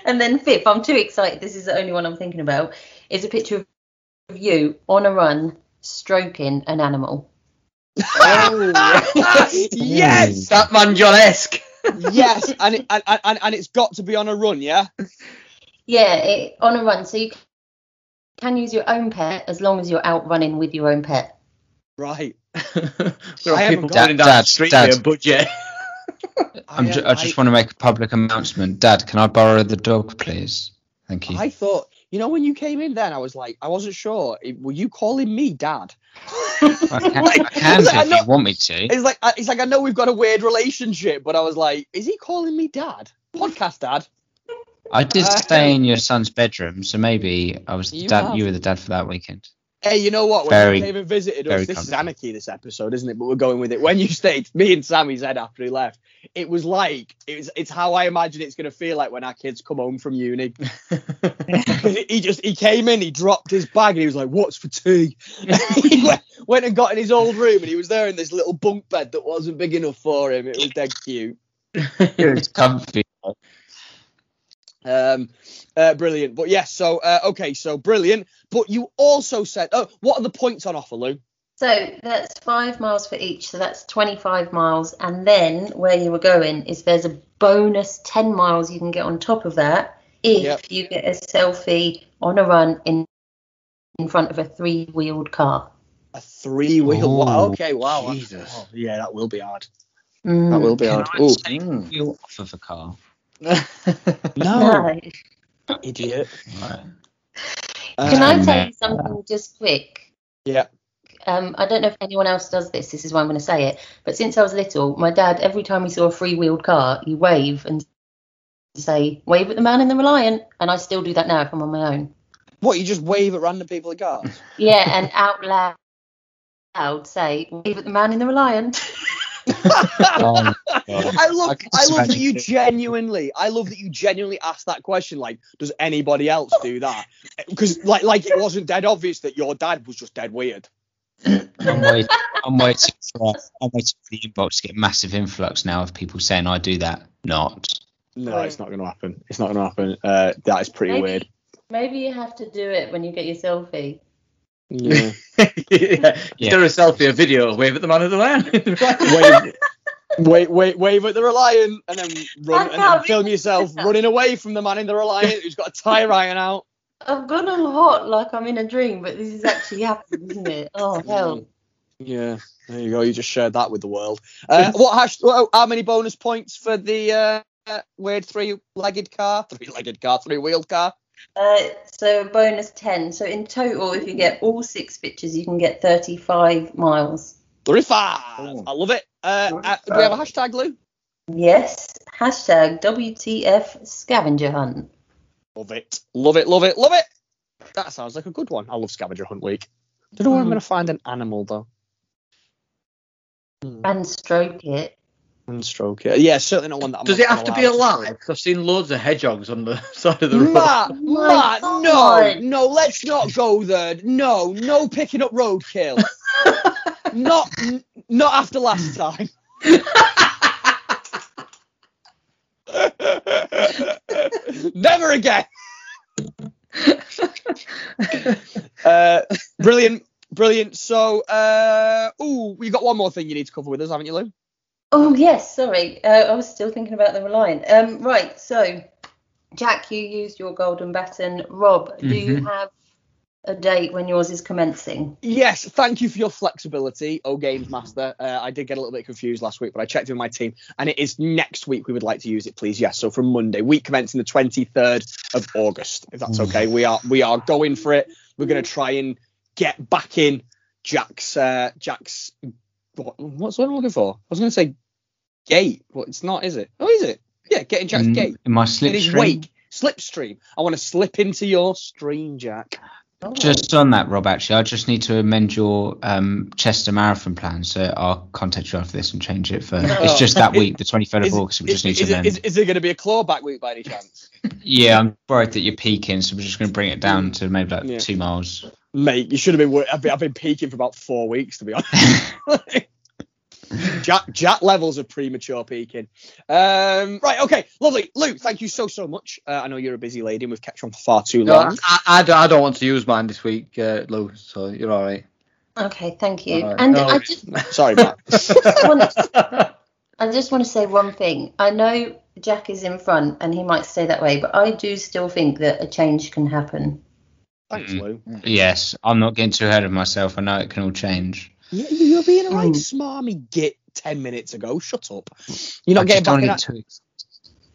H: and then fifth, I'm too excited. This is the only one I'm thinking about. Is a picture of you on a run stroking an animal.
D: Oh.
B: yes, Statman John esque.
D: yes, and, it, and, and and it's got to be on a run, yeah.
H: Yeah, it, on a run, so you can use your own pet as long as you're out running with your own pet.
D: Right.
B: there
D: I
B: are
D: haven't
B: people
D: got-
B: going down
G: Dad,
B: the street
G: Dad.
B: with a budget.
G: I'm ju- I just want to make a public announcement. Dad, can I borrow the dog, please? Thank you.
D: I thought, you know, when you came in, then I was like, I wasn't sure. Were you calling me dad?
G: I can,
D: Like,
G: I can
D: like,
G: do
D: I
G: if
D: know-
G: you want me to.
D: It's like I- it's like I know we've got a weird relationship, but I was like, is he calling me dad? Podcast dad?
G: I did
D: Uh,
G: stay in your son's bedroom, so maybe I was the
D: You
G: dad.
D: have.
G: You were the dad for that weekend.
D: Hey, you know what? When
G: Very-
D: you came and visited us, this is anarchy, this episode, isn't it? But we're going with it. When you stayed, me and Sammy said after he left, it was like it was. It's how I imagine it's going to feel like when our kids come home from uni. he- he just he came in, he dropped his bag, and he was like, "What's for tea?" he went, went and got in his old room, and he was there in this little bunk bed that wasn't big enough for him. It was dead cute.
G: it was comfy.
D: Um, uh, brilliant. But yes, so uh, okay, so brilliant. But you also said, oh, what are the points on offer, Lou?
H: So that's five miles for each, so that's 25 miles. And then where you were going is there's a bonus 10 miles you can get on top of that if
D: Yep.
H: you get a selfie on a run in in front of a three-wheeled car.
D: A three wheel.
G: Oh,
D: wow, okay, wow.
B: Jesus.
D: oh, yeah, that will be hard.
H: Mm.
D: That will be
G: Can
D: hard.
G: I
D: Ooh,
G: take
B: Mm.
G: you off of a car?
D: No,
H: No.
D: idiot.
G: Right.
H: Can I
G: Um,
H: tell you something just quick?
D: Yeah.
H: Um, I don't know if anyone else does this. This is why I'm going to say it. But since I was little, my dad, every time he saw a three-wheeled car, he wave and say, "Wave at the man in the Reliant," and I still do that now if I'm on my own.
D: What, you just wave at random people at cars?
H: Yeah, and out loud, loud say, "Wave at the man in the Reliant."
G: My
D: I love,
G: I
D: I, love that you
G: it.
D: genuinely, I love that you genuinely asked that question. Like, does anybody else do that? Because, like, like it wasn't dead obvious that your dad was just dead weird.
G: I'm waiting. I'm waiting for. I'm waiting for the inbox to get massive influx now of people saying I do that. Not.
D: No, it's not going to happen. It's not going to happen. Uh, that is pretty
H: maybe,
D: weird.
H: Maybe you have to do it when you get your selfie.
D: Yeah.
B: yeah.
G: Yeah.
B: Do a selfie, a video, wave at the man of the man.
D: wave, wait, wait, wave at the Reliant, and then run and then film yourself
H: this.
D: running away from the man in the Reliant who's got a tire iron out.
H: I've gone all hot like I'm in a dream, but this is actually happening, isn't it? Oh hell!
D: Yeah, there you go. You just shared that with the world. Uh, what hash? How many bonus points for the uh, uh, weird three-legged car, three-legged car, three-wheeled car?
H: Uh, so bonus ten. So in total, if you get all six pictures, you can get 35 miles.
D: Thirty-five.
B: Oh.
D: I love it. Uh, uh, do we have a hashtag, Lou?
H: Yes. Hashtag WTF scavenger hunt.
D: Love it. Love it. Love it. Love it. That sounds like a good one. I love scavenger hunt week. Don't know where I'm
H: Mm.
D: going to find an animal though. Hmm.
H: And stroke it.
D: And stroke it. Yeah, certainly not one that I'm
B: Does
D: not
B: it have to be
D: alive?
B: alive? 'Cause I've seen loads of hedgehogs on the side of the road.
D: Matt,
H: my
D: Matt, no, no, let's not go there. No, no picking up roadkill. not, n- not after last time. Never again. Uh, brilliant, brilliant. So, uh, ooh, we got one more thing you need to cover with us, haven't you, Lou?
H: Oh yes, sorry. Uh, I was still thinking about the Reliant. Um, right. So, Jack, you used your golden baton. Rob, do you
G: Mhm.
H: have a date when yours is commencing?
D: Yes, thank you for your flexibility, O Games Master. Uh, I did get a little bit confused last week, but I checked with my team, and it is next week we would like to use it, please. Yes, so from Monday, week commencing the 23rd of August, if that's okay. We are we are going for it. We're going to try and get back in Jack's uh, Jack's. What, what's what I'm looking for? I was going to say gate, but it's not, is it? Oh, is it? Yeah, get in Jack's
G: In,
D: gate.
G: in my
D: In his
G: slipstream.
D: wake, slipstream. I want to slip into your stream, Jack.
H: Oh.
G: Just on that, Rob. Actually, I just need to amend your um, Chester Marathon plan, so I'll contact you after this and change it for. It's just that week, the 23rd of
D: Is,
G: August. We just need to
D: is,
G: amend.
D: is, is there going to be a clawback week by any chance?
G: Yeah, I'm worried that you're peaking, so we're just going to bring it down to maybe like
D: Yeah.
G: two miles.
D: Mate, you should have been. wor- I've been, I've been peaking for about four weeks, to be honest. Jack, Jack levels of premature peaking. Um, right, okay, lovely. Luke, thank you so, so much. Uh, I know you're a busy lady and we've kept you on for far too
B: No,
D: long.
B: I, I, don't- I don't want to use mine this week, uh, Lou, so you're all right.
H: Okay, thank you.
B: All right.
H: And
B: No
H: I just
D: Sorry, Matt.
H: I just want to say one thing. I know Jack is in front and he might stay that way, but I do still think that a change can happen.
D: Thanks,
G: Mm.
D: Lou.
G: Yes, I'm not getting too ahead of myself. I know it can all change.
D: Yeah, you were being a right
H: Mm.
D: smarmy git 10 minutes ago. Shut up. You're not
G: I
D: getting
G: just don't
D: back in
G: get
D: that.
G: too excited.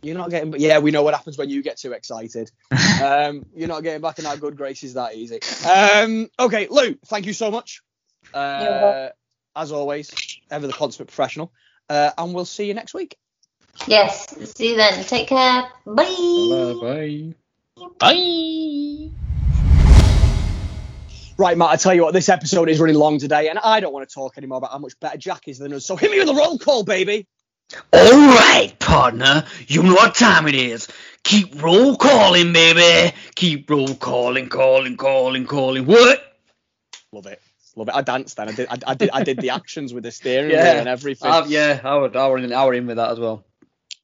D: You're not getting. Yeah, we know what happens when you get too excited. um, you're not getting back in our good graces that easy. Um, okay, Lou, thank you so much. Uh, as always, ever the consummate professional. Uh, and we'll see you next week.
H: Yes. See you then. Take care. Bye.
B: Bye.
G: Bye.
D: Right, Matt, I tell you what, this episode is running long today, and I don't want to talk anymore about how much better Jack is than us. So hit me with a roll call, baby.
B: All right, partner. You know what time it is. Keep roll calling, baby. Keep roll calling, calling, calling, calling. What?
D: Love it. Love it. I danced then. I did. I, I did. I did the actions with the steering
B: Yeah.
D: wheel and everything.
B: Uh, yeah, I would, I were in, I were in with that as well.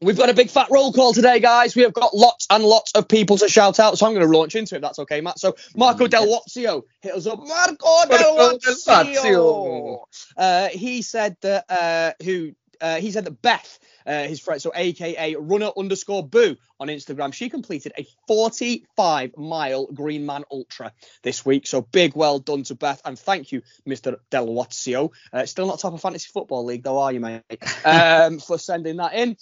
D: We've got a big fat roll call today, guys. We have got lots and lots of people to shout out, so I'm going to launch into it. That's okay, Matt. So Marco Del Wazio hit us up. Marco Del
B: Marco Del
D: Wazio.
B: Wazio.
D: Uh, he said that uh, who uh, he said that Beth, uh, his friend, so AKA Runner underscore Boo on Instagram, she completed a 45 mile Green Man Ultra this week. So big well done to Beth, and thank you, Mr. Del Wazio. Uh, still not top of fantasy football league, though, are you, mate? Um, for sending that in.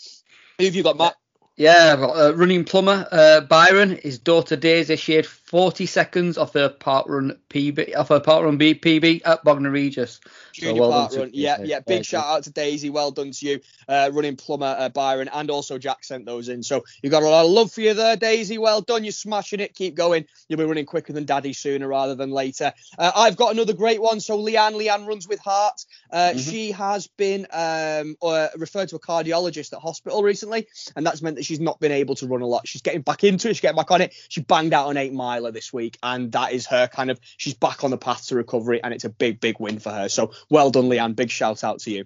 D: Who have you got, Matt?
B: Yeah, uh, running plumber uh, Byron. His daughter Daisy shared 40 seconds off her parkrun PB, off her parkrun B, PB at Bognor Regis. So
D: Junior
B: well done
D: parkrun. Yeah, yeah. Big shout out to Daisy. Well done to you, uh, running plumber uh, Byron, and also Jack sent those in. So you got a lot of love for you there, Daisy. Well done. You're smashing it. Keep going. You'll be running quicker than Daddy sooner rather than later. Uh, I've got another great one. So Leanne, Leanne runs with heart. Uh, She has been um, uh, referred to a cardiologist at hospital recently, and that's meant that she's not been able to run a lot. She's getting back into it. She's getting back on it. She banged out an eight this week, and that is her kind of. She's back on the path to recovery, and it's a big, big win for her. So well done, Leanne. Big shout out to you.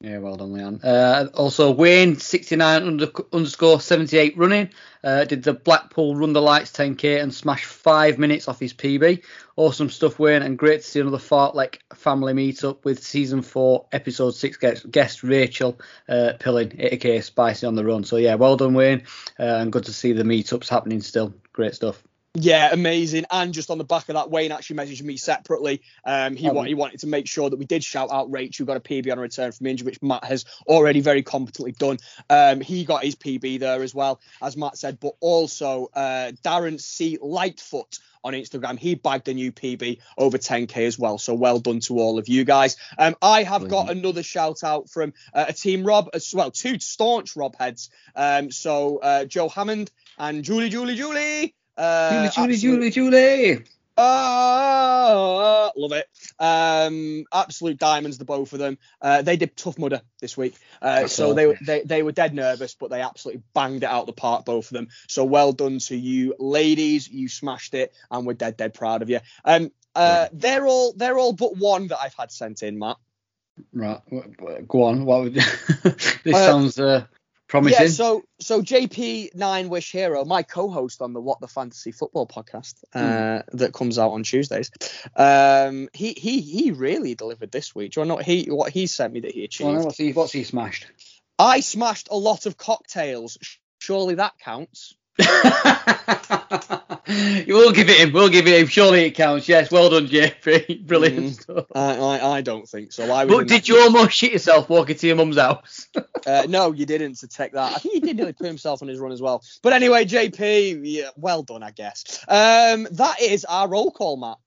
B: Yeah, well done, Leon. Uh, also, Wayne, 69 under, underscore 78 running, uh, did the Blackpool Run the Lights 10k and smashed five minutes off his PB. Awesome stuff, Wayne, and great to see another Fartlek family meetup with season four, episode six guest, guest Rachel uh, Pilling, 80k spicy on the run. So, yeah, well done, Wayne, uh, and good to see the meetups happening still. Great stuff.
D: Yeah, amazing. And just on the back of that, Wayne actually messaged me separately. Um, he,
B: Oh,
D: wa- he wanted to make sure that we did shout out Rach, who got a PB on a return from injury, which Matt has already very competently done. Um, he got his PB there as well, as Matt said. But also uh, Darren C. Lightfoot on Instagram, he bagged a new PB over 10k as well. So well done to all of you guys. Um, I have got another shout out from uh, a team Rob as well, two staunch Rob heads. Um, so uh, Joe Hammond and Julie, Julie, Julie. Uh,
B: Julie,
D: absolute-
B: Julie, Julie.
D: Ah, love it. Um, absolute diamonds, the both of them. Uh, they did Tough Mudder this week, uh, so they, they they were dead nervous, but they absolutely banged it out the park, both of them. So well done to you, ladies. You smashed it, and we're dead dead proud of you. Um, uh, they're all they're all but one that I've had sent in, Matt.
B: Right, go on. What would, this
D: Uh,
B: sounds uh, promising.
D: Yeah, so so JP Nine Wish Hero, my co-host on the What the Fantasy Football podcast uh, that comes out on Tuesdays, um, he he he really delivered this week. Do you know what he what he sent me that he
B: Well,
D: achieved?
B: what's, he, what's he smashed?
D: I smashed a lot of cocktails. Surely that counts.
B: we'll give it him. We'll give it him. Surely it counts. Yes, well done, JP. Brilliant
D: Mm.
B: stuff.
D: I, I I don't think so. I
B: But did you almost shit yourself walking to your mum's house?
D: Uh, no, you didn't to take that. I think he did nearly put himself on his run as well. But anyway, JP, yeah, well done, I guess. Um, that is our roll call, Matt.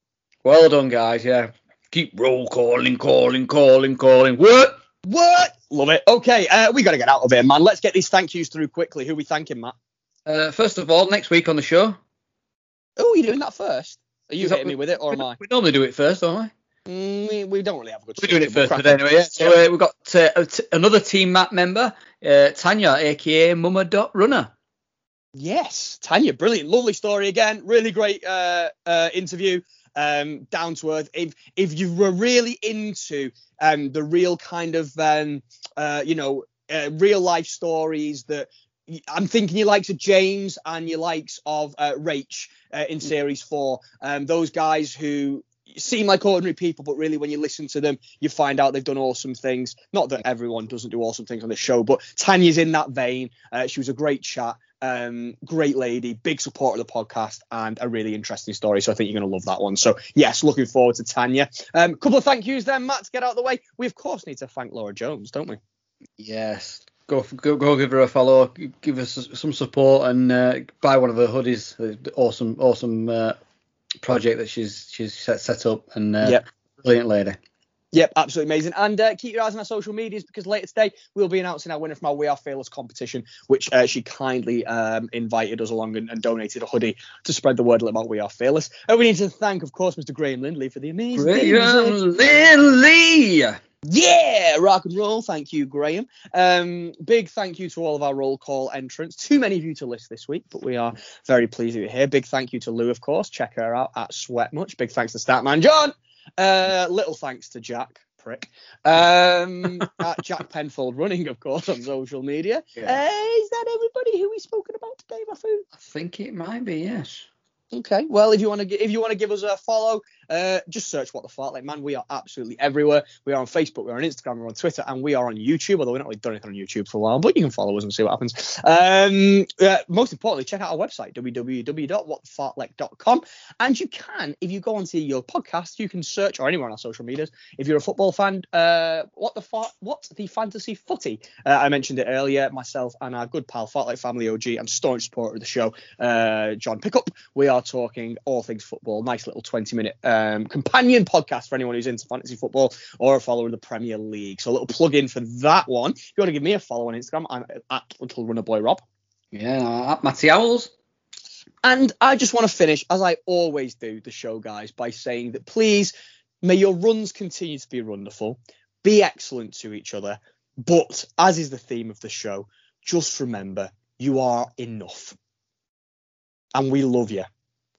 B: well done, guys. Yeah. Keep roll calling, calling, calling, calling. What?
D: What? Love it. Okay, uh, we got to get out of here, man. Let's get these thank yous through quickly. Who we thanking, Matt?
B: Uh, first of all, next week on the show.
D: Oh, you're you doing that first? Are you hitting me with it, or am I?
B: We normally do it first, don't we?
D: Mm, we, we don't really have a good.
B: We're doing it first
D: but
B: today anyway. Yeah. So uh, we've got uh, t- another team Matt member, uh, Tanya, aka Mama Dot Runner.
D: Yes, Tanya, brilliant, lovely story again. Really great uh, uh, interview. Um, down to earth. If if you were really into um, the real kind of um, uh, you know uh, real life stories that I'm thinking your likes of James and your likes of uh, Rach uh, in series four. Um, those guys who seem like ordinary people, but really when you listen to them, you find out they've done awesome things. Not that everyone doesn't do awesome things on the show, but Tanya's in that vein. Uh, she was a great chat. Um, great lady, big supporter of the podcast, and a really interesting story. So I think you're going to love that one. So yes, looking forward to Tanya. Um, couple of thank yous then, Matt, to get out of the way. We of course need to thank Laura Jones, don't we?
B: Yes. Go, go go give her a follow, give us some support, and uh, buy one of her hoodies. The Awesome, awesome uh, project that she's she's set, set up, and uh,
D: Yep.
B: brilliant lady.
D: Yep, absolutely amazing. And uh, keep your eyes on our social medias because later today we'll be announcing our winner from our We Are Fearless competition, which uh, she kindly um, invited us along and, and donated a hoodie to spread the word about We Are Fearless. And we need to thank, of course, Mr. Graham Lindley for the amazing.
B: Graham Lindley.
D: Yeah, rock and roll. Thank you, Graham. Um, big thank you to all of our roll call entrants. Too many of you to list this week, but we are very pleased you're here. Big thank you to Lou, of course. Check her out at Sweat Much. Big thanks to Statman John. Uh, little thanks to Jack, prick. Um, at Jack Penfold Running, of course, on social media.
B: Yeah.
D: Uh, is that everybody who we've spoken about today, Mafu?
B: I think it might be, yes.
D: Okay. Well, if you want to if you want to give us a follow, uh, just search what the fartlek man. We are absolutely everywhere. We are on Facebook, we're on Instagram, we're on Twitter, and we are on YouTube. Although we're not really done anything on YouTube for a while, but you can follow us and see what happens. Um, uh, most importantly, check out our website www.whatthefartlek.com, and you can, if you go onto your podcast, you can search or anywhere on our social medias. If you're a football fan, uh, what the far, what the fantasy footy? Uh, I mentioned it earlier. Myself and our good pal Fartlek Family OG and staunch supporter of the show, uh, John Pickup. We are talking all things football. Nice little 20 minute um, companion podcast for anyone who's into fantasy football or a follower of the Premier League. So a little plug in for that one. If you want to give me a follow on Instagram, I'm at Little Runner Boy Rob.
B: Yeah, at Matty Owls.
D: And I just want to finish, as I always do, the show, guys, by saying that please, may your runs continue to be wonderful, be excellent to each other, but as is the theme of the show, just remember you are enough. And we love you,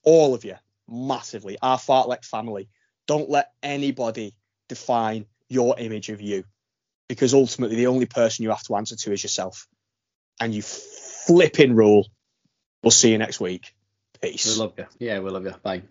D: all of you, massively. Our Fartlek family. Don't let anybody define your image of you, because ultimately the only person you have to answer to is yourself. And you flipping rule. We'll see you next week. Peace.
B: We love you. Yeah, we love you. Bye.